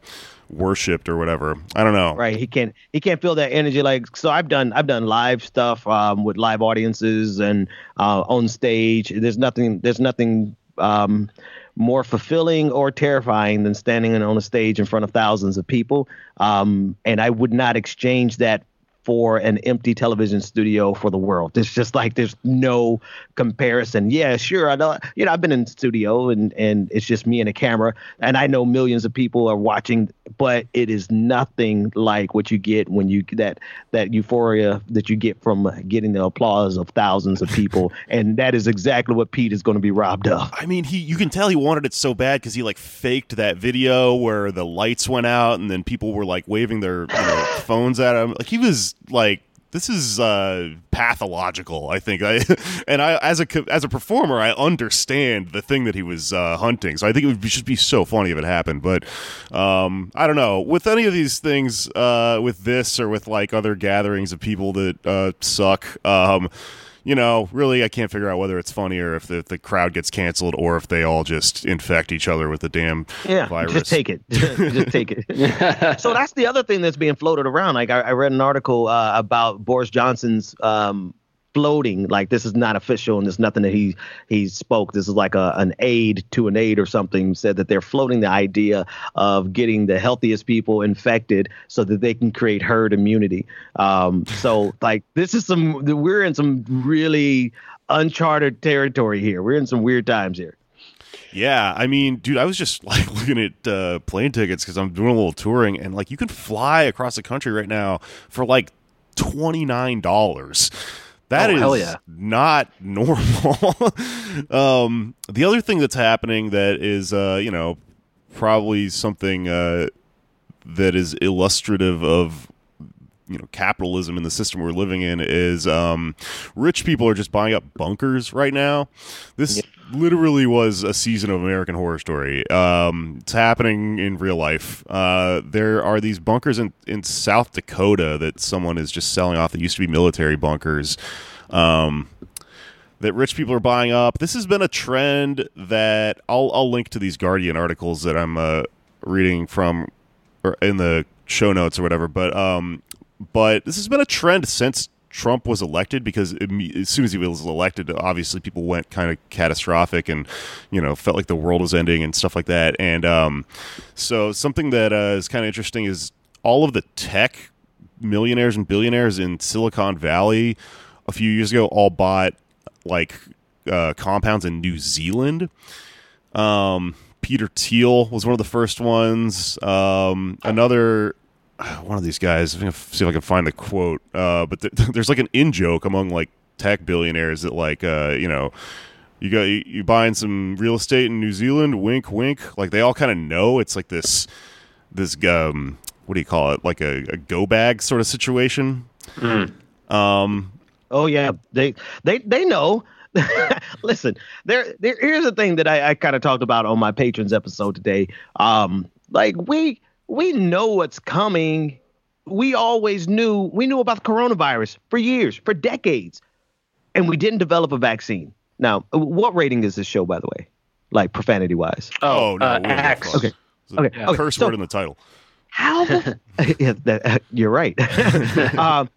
worshipped or whatever i don't know Right. He can't he can't feel that energy. Like so I've done I've done live stuff um, with live audiences and uh, on stage. There's nothing there's nothing um, more fulfilling or terrifying than standing on a stage in front of thousands of people. Um, and I would not exchange that for an empty television studio for the world. It's just like there's no comparison. Yeah, sure. I know you know I've been in studio and and it's just me and a camera and I know millions of people are watching, but it is nothing like what you get when you that that euphoria that you get from uh, getting the applause of thousands of people (laughs) and that is exactly what Pete is going to be robbed of. I mean, he you can tell he wanted it so bad because he like faked that video where the lights went out and then people were like waving their you know, (laughs) phones at him. Like he was like, this is uh, pathological. I think. I (laughs) and I as a as a performer, I understand the thing that he was uh, hunting. So I think it would just be so funny if it happened. But um, I don't know with any of these things, uh, with this or with like other gatherings of people that uh, suck. Um, you know, really, I can't figure out whether it's funny or if the, if the crowd gets canceled or if they all just infect each other with the damn Yeah, virus. (laughs) just take it. just take it. so that's the other thing that's being floated around. Like I, I read an article uh, about Boris Johnson's um, floating. Like this is not official and there's nothing that he he spoke. This is like a, an aid to an aid or something. Said that they're floating the idea of getting the healthiest people infected so that they can create herd immunity. Um, so (laughs) like this is some we're in some really uncharted territory here. We're in some weird times here. Yeah, I mean, dude, I was just (laughs) like looking at uh, plane tickets because I'm doing a little touring, and like you can fly across the country right now for like twenty nine dollars. That Oh, is yeah. not (laughs) normal. um, the other thing that's happening that is, uh, you know, probably something uh, that is illustrative of you know capitalism in the system we're living in is um, rich people are just buying up bunkers right now. This literally was a season of American Horror Story. Um, it's happening in real life. Uh, there are these bunkers in in South Dakota that someone is just selling off that used to be military bunkers. Um, that rich people are buying up. This has been a trend that I'll I'll link to these Guardian articles that I'm uh, reading from or in the show notes or whatever. But um, but this has been a trend since Trump was elected because as soon as he was elected, obviously people went kind of catastrophic and you know felt like the world was ending and stuff like that. And um, so something that uh, is kind of interesting is all of the tech millionaires and billionaires in Silicon Valley a few years ago all bought like uh, compounds in New Zealand. Um, Peter Thiel was one of the first ones. Um, another (sighs) one of these guys. I'm gonna see if I can find the quote. Uh, but th- (laughs) there's like an in joke among like tech billionaires that like uh, you know. You got you, you buying some real estate in New Zealand? Wink, wink. Like they all kind of know it's like this, this um, what do you call it? Like a, a go bag sort of situation. Um, Oh yeah, they they they know. (laughs) Listen, there there here's the thing that I, I kind of talked about on my patrons episode today. Um, like we we know what's coming. We always knew we knew about the coronavirus for years, for decades, and we didn't develop a vaccine. Now, what rating is this show, by the way? Like profanity wise? oh, no, uh, we don't a X. fuck. Okay. It's a Okay, okay, curse so- word in the title. How the (laughs) (laughs) yeah, that, uh, you're right. (laughs) um,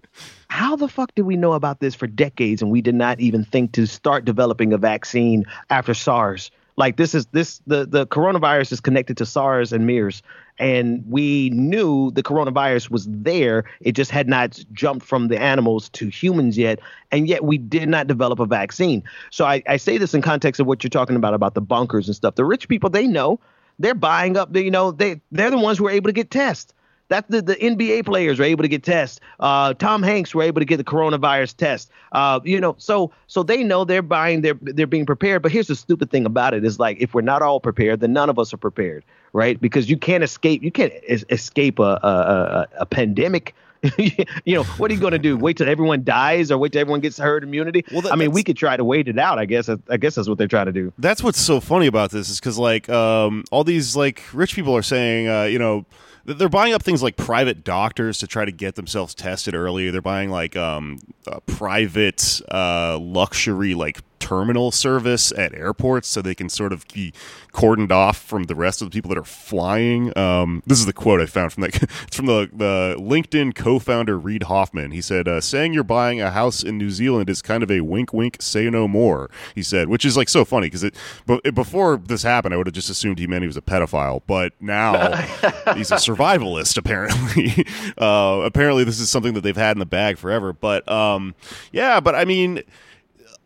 how the fuck did we know about this for decades and we did not even think to start developing a vaccine after SARS? Like this is this the the coronavirus is connected to SARS and MERS, and we knew the coronavirus was there. It just had not jumped from the animals to humans yet, and yet we did not develop a vaccine. So I, I say this in context of what you're talking about about the bunkers and stuff. The rich people they know they're buying up. You know they they're the ones who are able to get tests. That's the, the NBA players are able to get tests. Uh, Tom Hanks were able to get the coronavirus test. Uh, you know, so so they know they're buying, they're they're being prepared. But here's the stupid thing about it is like if we're not all prepared, then none of us are prepared, right? Because you can't escape, you can't es- escape a a, a, a pandemic. (laughs) you know, what are you going to do? Wait till everyone dies, or wait till everyone gets herd immunity? Well, that- I mean, we could try to wait it out. I guess. I guess that's what they're trying to do. that's what's so funny about this is because like um, all these like rich people are saying uh, you know they're buying up things like private doctors to try to get themselves tested early they're buying like um, a private uh, luxury like terminal service at airports so they can sort of be cordoned off from the rest of the people that are flying. Um, this is the quote i found from that (laughs) it's from the, the linkedin co-founder reed hoffman. He said uh, saying you're buying a house in new zealand is kind of a wink wink say no more he said which is like so funny because it but before this happened i would have just assumed he meant he was a pedophile but now (laughs) he's a survivalist apparently. (laughs) Uh, apparently this is something that they've had in the bag forever but um, yeah but i mean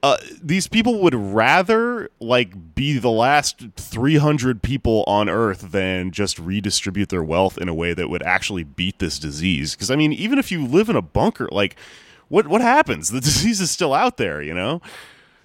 uh, these people would rather like be the last 300 people on earth than just redistribute their wealth in a way that would actually beat this disease. Because i mean even if you live in a bunker like what what happens? (laughs) The disease is still out there you know?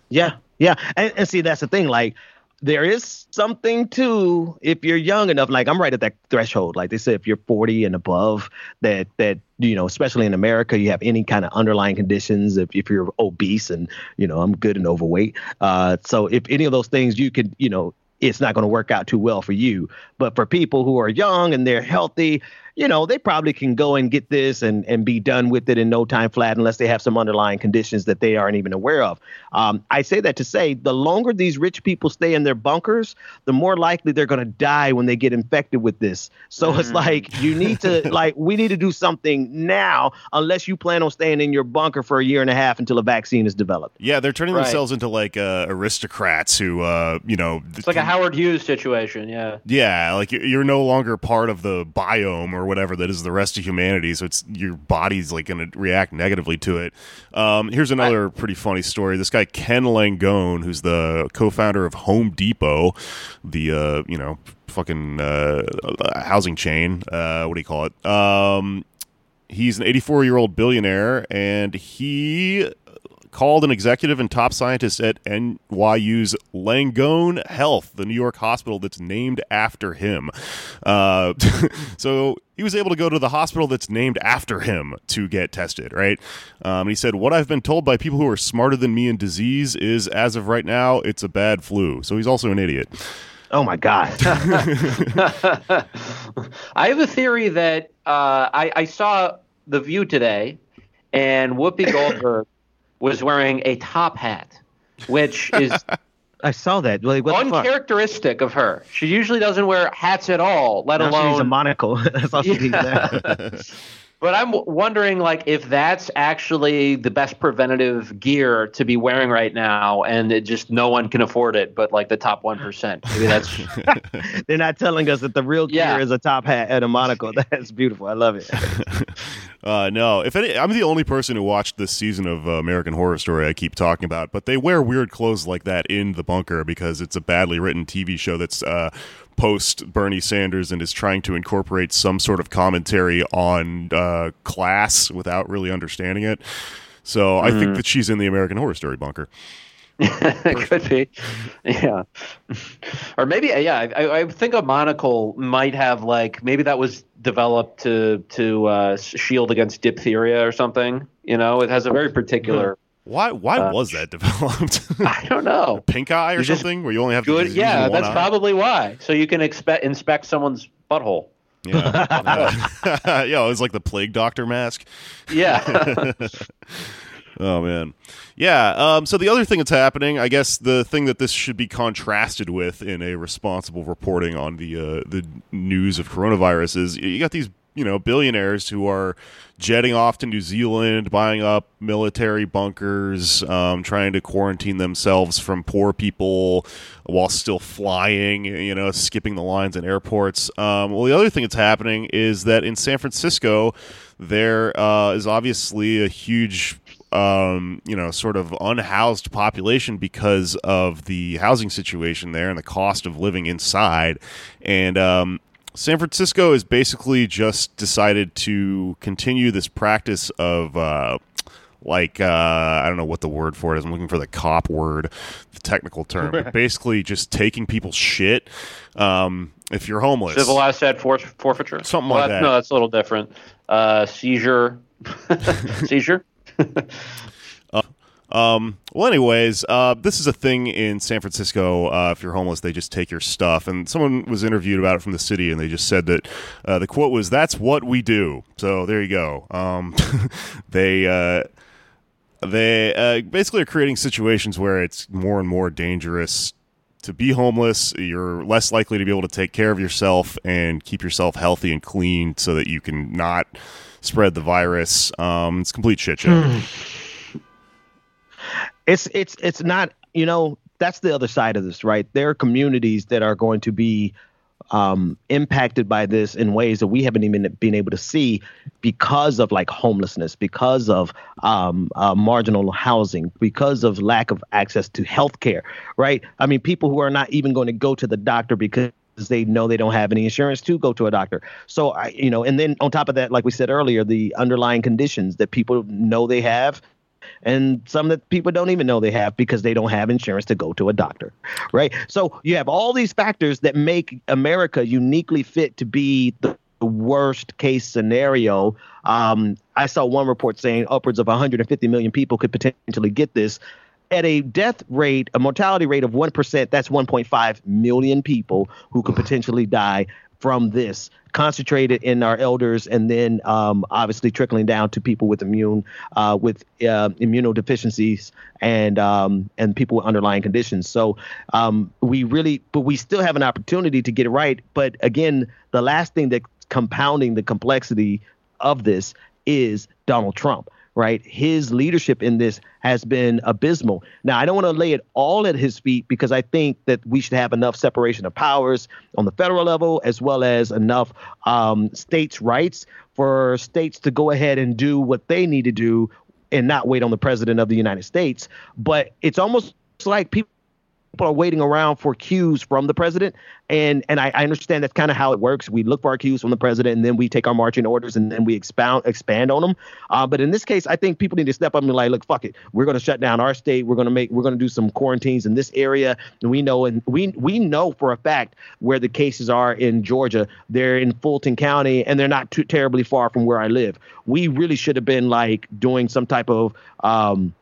Yeah, yeah, and, and see that's the thing. Like, there is something to if you're young enough. Like, I'm right at that threshold. Like they said if you're 40 and above, that that you know, especially in America, you have any kind of underlying conditions. If if you're obese and you know, I'm good and overweight. Uh, so if any of those things, you could you know. It's not going to work out too well for you. But for people who are young and they're healthy, you know, they probably can go and get this and, and be done with it in no time flat unless they have some underlying conditions that they aren't even aware of. Um, I say that to say the longer these rich people stay in their bunkers, the more likely they're going to die when they get infected with this. So it's like you need to (laughs) like we need to do something now unless you plan on staying in your bunker for a year and a half until a vaccine is developed. yeah they're turning Right. themselves into like uh, aristocrats who uh, you know It's like a Howard Hughes situation. Yeah. Yeah, like you- you're no longer part of the biome or or whatever that is the rest of humanity. So it's your body's like going to react negatively to it. Um, here's another pretty funny story. This guy Ken Langone, who's the co-founder of Home Depot, the uh, you know fucking uh, housing chain. Uh, what do you call it? Um, he's an 84 year old billionaire, and he called an executive and top scientist at NYU's Langone Health, the New York hospital that's named after him. Uh, (laughs) so he was able to go to the hospital that's named after him to get tested, right? Um, he said, What I've been told by people who are smarter than me in disease is, as of right now, it's a bad flu. So he's also an idiot. Oh my God. (laughs) (laughs) I have a theory that uh, I, I saw The View today, and Whoopi (coughs) Goldberg was wearing a top hat, which is (laughs) I saw that. Like, uncharacteristic of her. She usually doesn't wear hats at all, let Now she needs a monocle. (laughs) That's all she now. (laughs) But I'm w- wondering, like, if that's actually the best preventative gear to be wearing right now, and it just no one can afford it, but like the top one percent. Maybe that's (laughs) (laughs) They're not telling us that the real gear Yeah. is a top hat and a monocle. (laughs) That's beautiful. I love it. Uh, no, if any, I'm the only person who watched this season of uh, American Horror Story. I keep talking about, but they wear weird clothes like that in the bunker because it's a badly written TV show that's uh, post Bernie Sanders and is trying to incorporate some sort of commentary on uh, class without really understanding it. So I think that she's in the American Horror Story bunker. it (laughs) could be, yeah, or maybe yeah. I, I think a monocle might have like maybe that was developed to to uh, shield against diphtheria or something. You know, it has a very particular. Why? Why Uh, was that (laughs) developed? (laughs) I don't know. Pink eye or something, where you only have Good. Yeah, that's eye? probably why. So you can expect inspect someone's butthole. Yeah, yeah. (laughs) yeah, it was like the plague doctor mask. Yeah. Oh man, yeah. Um, so the other thing that's happening, I guess, the thing that this should be contrasted with in a responsible reporting on the uh, the news of coronavirus is you got these you know billionaires who are jetting off to New Zealand, buying up military bunkers, um, trying to quarantine themselves from poor people while still flying. You know, skipping the lines in airports. Um, well, the other thing that's happening is that in San Francisco, there uh, is obviously a huge um, you know, sort of unhoused population because of the housing situation there and the cost of living inside. And um, San Francisco has basically just decided to continue this practice of. Uh, like uh, I don't know what the word for it is. I'm looking for the cop word, the technical term. but (laughs) basically, just taking people's shit. Um, if you're homeless, Civil asset for- forfeiture. Something Well, like that- that. No, that's a little different. Uh, seizure. (laughs) seizure. (laughs) Um, well, anyways, uh, this is a thing in San Francisco. Uh, if you're homeless, they just take your stuff. And someone was interviewed about it from the city, and they just said that uh, the quote was, "That's what we do." So there you go. Um, (laughs) they uh, they uh, basically are creating situations where it's more and more dangerous to be homeless. You're less likely to be able to take care of yourself and keep yourself healthy and clean, so that you can not spread the virus. Um, it's complete shit show. (laughs) it's it's it's not you know that's the other side of this right there are communities that are going to be um, impacted by this in ways that we haven't even been able to see because of like homelessness because of um, uh, marginal housing because of lack of access to health care right i mean people who are not even going to go to the doctor because they know they don't have any insurance to go to a doctor. So I, you know, and then on top of that, like we said earlier, the underlying conditions that people know they have and some that people don't even know they have because they don't have insurance to go to a doctor right? So you have all these factors that make america uniquely fit to be the worst case scenario. Um, i saw one report saying upwards of 150 million people could potentially get this. At a death rate, a mortality rate of 1%, that's 1.5 million people who could potentially die from this, concentrated in our elders, and then um, obviously trickling down to people with immune uh, with uh, immunodeficiencies and um, and people with underlying conditions. So um, we really, but we still have an opportunity to get it right. But again, the last thing that's compounding the complexity of this is Donald Trump right? His leadership in this has been abysmal. Now, I don't want to lay it all at his feet because I think that we should have enough separation of powers on the federal level as well as enough um, states' rights for states to go ahead and do what they need to do and not wait on the president of the United States. But it's almost like people people are waiting around for cues from the president. And and I, I understand that's kind of how it works. We look for our cues from the president, and then we take our marching orders, and then we expound expand on them. Uh, but in this case, I think people need to step up and be like, look, fuck it, we're going to shut down our state. We're going to make we're going to do some quarantines in this area. And we know and we we know for a fact where the cases are in Georgia. They're in Fulton County, and they're not too terribly far from where I live. We really should have been like doing some type of um,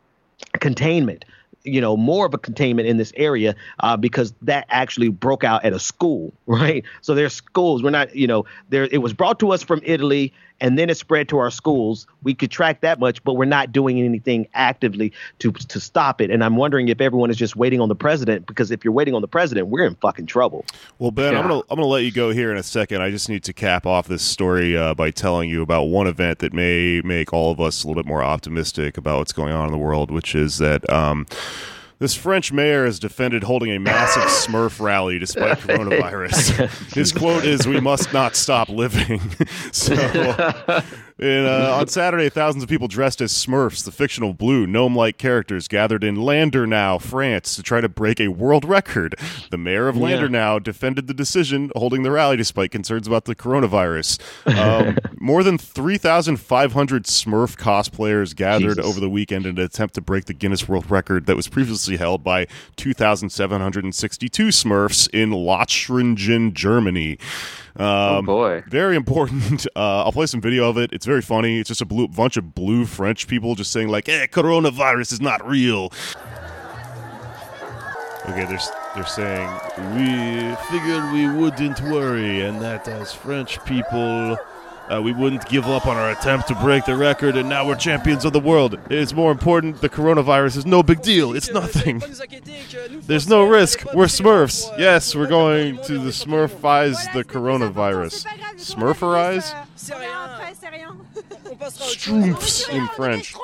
containment you know more of a containment in this area uh, because that actually broke out at a school (laughs) right? So there's schools. We're not you know there it was brought to us from italy and then it spread to our schools. We could track that much but we're not doing anything actively to to stop it. And i'm wondering if everyone is just waiting on the president because if you're waiting on the president we're in fucking trouble. Well ben yeah. i'm gonna i'm gonna let you go here in a second. I just need to cap off this story uh, by telling you about one event that may make all of us a little bit more optimistic about what's going on in the world which is that um, this French mayor has defended holding a massive (laughs) Smurf rally despite coronavirus. (laughs) His quote is, "We must not stop living." (laughs) so, and, uh, on Saturday, thousands of people dressed as Smurfs, the fictional blue gnome-like characters, gathered in Landernau, France, to try to break a world record. The mayor of Landernau yeah. defended the decision, holding the rally despite concerns about the coronavirus. Um, (laughs) more than 3,500 Smurf cosplayers gathered Jesus. over the weekend in an attempt to break the Guinness World Record that was previously held by 2,762 Smurfs in Lauchringen, Germany. Oh, um, oh boy! Very important. (laughs) Uh, I'll play some video of it. It's very funny. It's just a blue, bunch of blue French people just saying like, "Hey, coronavirus is not real." Okay, they're they're saying we figured we wouldn't worry, and that as French people uh, we wouldn't give up on our attempt to break the record, and now we're champions of the world. It's more important. The coronavirus is no big deal. It's nothing. There's no risk. We're Smurfs. Yes, we're going to the Smurfize the coronavirus. Smurferize? Schtroumpfs in French.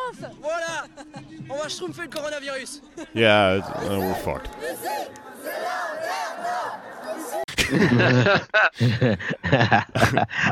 Yeah, uh, we're fucked. (laughs)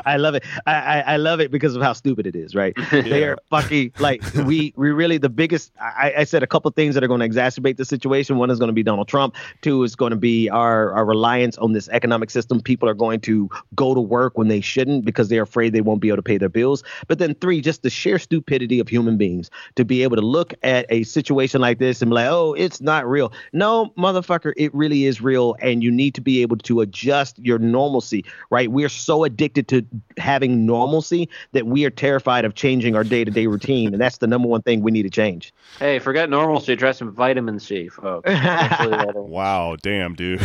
I love it. I, I, I, love it because of how stupid it is, right? (laughs) Yeah. They are fucking like we we really the biggest. I, I said a couple things that are going to exacerbate the situation. One is going to be Donald Trump. Two is going to be our our reliance on this economic system. People are going to go to work when they shouldn't because they're afraid they won't be able to pay their bills. But then three, just the sheer stupidity of human beings to be able to look at a situation like this and be like, oh, it's not real. No, motherfucker, it really is real, and you need to be able to adjust just your normalcy, right? We are so addicted to having normalcy that we are terrified of changing our day to day routine. And that's the number one thing we need to change. Hey, forget normalcy, try some vitamin C, folks. (laughs) wow, damn, dude. (laughs)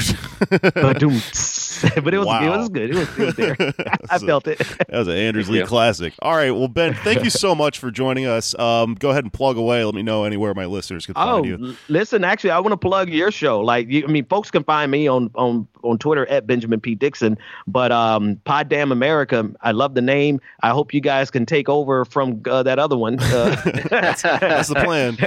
(laughs) but it was wow. it was good. It was, it was there. (laughs) (laughs) I felt it. That was an Anders Lee classic. All right, well, Ben, thank you so much for joining us. Um, go ahead and plug away. Let me know anywhere my listeners can find oh, you. Listen, actually, I want to plug your show. Like, you, I mean, folks can find me on on on Twitter at Benjamin P. Dixon. But um, Pod Damn America, I love the name. I hope you guys can take over from uh, that other one. Uh, that's, that's, the plan.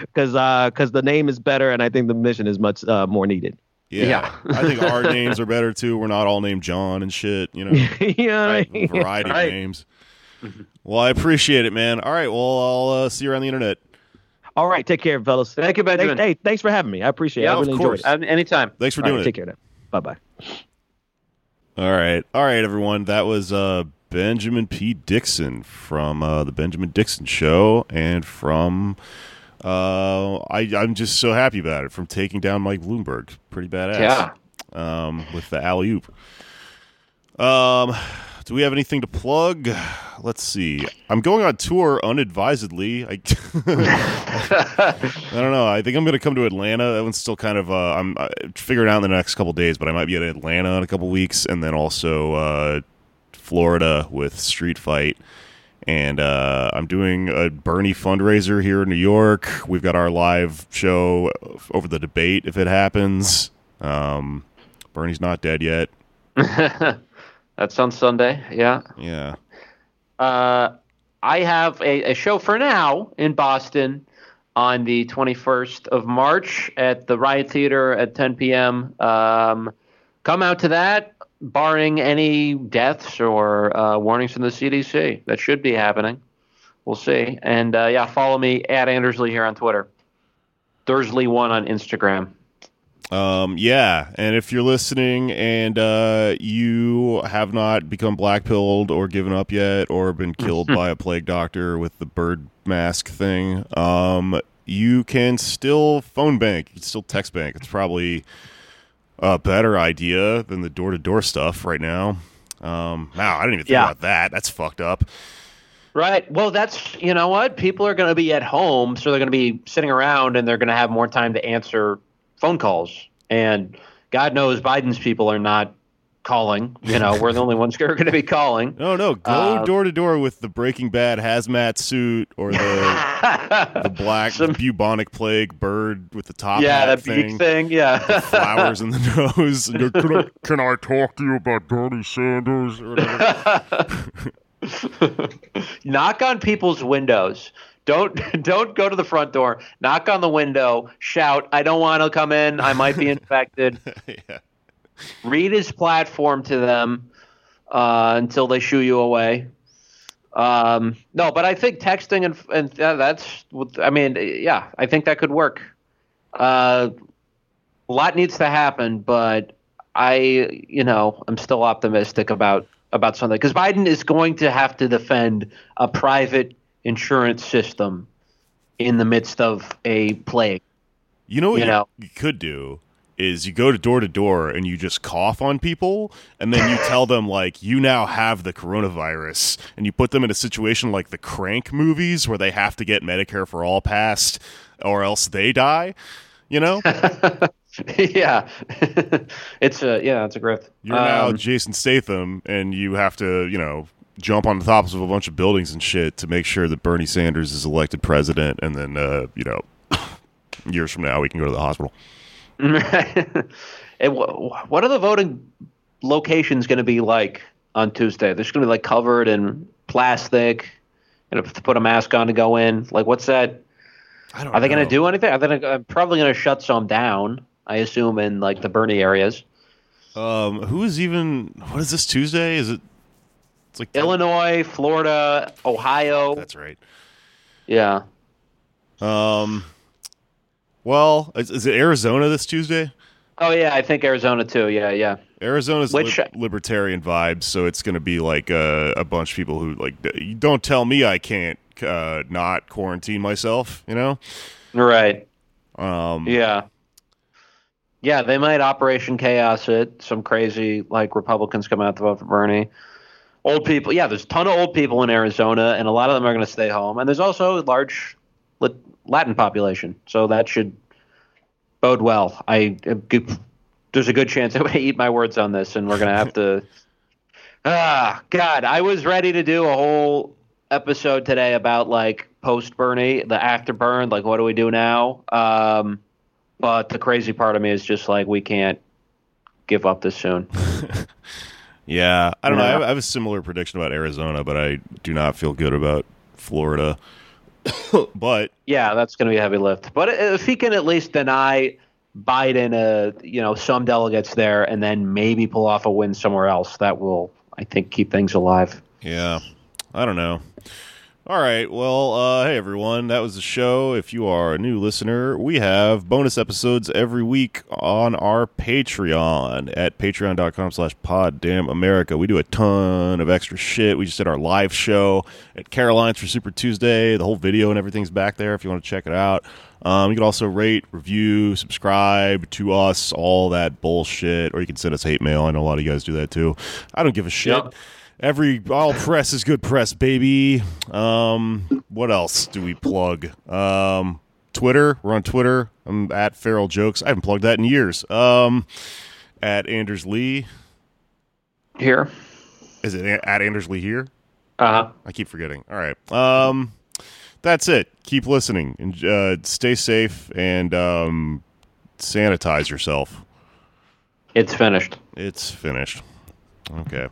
Because because uh, the name is better, and I think the mission is much uh, more needed. Yeah. yeah. I think our (laughs) names are better too. We're not all named John and shit, you know. (laughs) yeah, right. variety right. of names. Well, I appreciate it, man. All right, well, I'll uh, see you around the internet. All right, take care, fellas. Thank you, Benjamin. Hey, hey thanks for having me. I appreciate yeah, it. I really of course. enjoyed it. Anytime. Thanks for doing right, it. Take care. Bye bye. All right, all right, everyone. That was uh, Benjamin P. Dixon from uh, the Benjamin Dixon Show, and from uh, I, I'm just so happy about it. From taking down Mike Bloomberg, pretty badass. Yeah. Um, with the alley oop. Um, do we have anything to plug? Let's see. I'm going on tour unadvisedly. I, (laughs) I don't know. I think I'm going to come to Atlanta. That one's still kind of uh, I'm uh, figuring out in the next couple days, but I might be at Atlanta in a couple weeks, and then also uh, Florida with Street Fight. And uh, I'm doing a Bernie fundraiser here in New York. We've got our live show over the debate if it happens. Um, Bernie's not dead yet. (laughs) That's on Sunday. Yeah. Yeah. Uh, I have a, a show for now in Boston on the 21st of March at the Riot Theater at 10 p.m. Um, come out to that, barring any deaths or uh, warnings from the CDC. That should be happening. We'll see. And uh, yeah, follow me at Anders Lee here on Twitter. Thursley1 on Instagram. Um, yeah, and if you're listening and uh, you have not become blackpilled or given up yet, or been (laughs) killed by a plague doctor with the bird mask thing, um, you can still phone bank. You can still text bank. It's probably a better idea than the door to door stuff right now. Um, wow, I didn't even think Yeah. about that. That's fucked up. Right. Well, that's you know what people are going to be at home, so they're going to be sitting around, and they're going to have more time to answer phone calls. And God knows Biden's people are not calling. You know, we're the only ones who are going to be calling. (laughs) No, no, go door to door with the Breaking Bad hazmat suit or the (laughs) the black Some- bubonic plague bird with the top yeah, hat that thing. beak thing. Yeah. flowers in the (laughs) nose. And can, I, can I talk to you about Bernie Sanders? Or whatever? knock on people's windows. Don't don't go to the front door. Knock on the window. Shout, "I don't want to come in. I might be infected." yeah. Read his platform to them uh, until they shoo you away. Um, no, but I think texting and and uh, that's what- I mean, yeah, I think that could work. Uh, a lot needs to happen, but I, you know, I'm still optimistic about about something because Biden is going to have to defend a private insurance system in the midst of a plague. You know what You you, know. you could do is you go to door to door and you just cough on people and then you tell them like you now have the coronavirus and you put them in a situation like the crank movies where they have to get medicare for all passed or else they die you know (laughs) yeah, (laughs) it's a yeah, it's a grift. You're now Um, Jason Statham, and you have to, you know, jump on the tops of a bunch of buildings and shit to make sure that Bernie Sanders is elected president, and then, uh, you know, (laughs) years from now we can go to the hospital. (laughs) and wh- what are the voting locations going to be like on Tuesday? They're just going to be like covered in plastic. You know, to put a mask on to go in. Like, what's that? I don't. Are they going to do anything? Are they gonna, uh, probably going to shut some down? I assume in like the Bernie areas. Um, who is even? What is this Tuesday? Is it? It's like Illinois, Florida, Ohio. That's right. Yeah. Um, well, is, is it Arizona this Tuesday? Oh yeah, I think Arizona too. Yeah, yeah. Arizona's Which- lib- libertarian vibes, so it's going to be like uh, a bunch of people who like, "D- don't tell me I can't uh, not quarantine myself, you know. Right. Um, Yeah. Yeah, they might Operation Chaos it. Some crazy like Republicans come out to vote for Bernie. Old people, yeah, there's a ton of old people in Arizona, and a lot of them are going to stay home. And there's also large Latin population, so that should bode well. I there's a good chance (laughs) I'm going to eat my words on this, and we're going to have to. (laughs) Ah, God, I was ready to do a whole episode today about like post Bernie, the after burn, like what do we do now? Um, but the crazy part of me is just like we can't give up this soon. (laughs) Yeah, I don't know. I have, I have a similar prediction about Arizona, but I do not feel good about Florida. (coughs) but Yeah, that's going to be a heavy lift. But if he can at least deny Biden, uh, you know, some delegates there, and then maybe pull off a win somewhere else, that will, I think, keep things alive. yeah, I don't know. All right, well, uh, hey everyone, that was the show. If you are a new listener, we have bonus episodes every week on our Patreon at patreon.com slash poddamnamerica. We do a ton of extra shit. We just did our live show at Caroline's for Super Tuesday. The whole video and everything's back there if you want to check it out. Um, you can also rate, review, subscribe to us, all that bullshit, or you can send us hate mail. I know a lot of you guys do that too. I don't give a shit. Yep. Every all press is good press, baby. Um, what else do we plug? Um, Twitter. We're on Twitter. I'm at Feral Jokes. I haven't plugged that in years. Um, at Anders Lee. Here. Is it at Anders Lee here? Uh huh. I keep forgetting. All right. Um, that's it. Keep listening and uh, stay safe and um, sanitize yourself. It's finished. It's finished. Okay.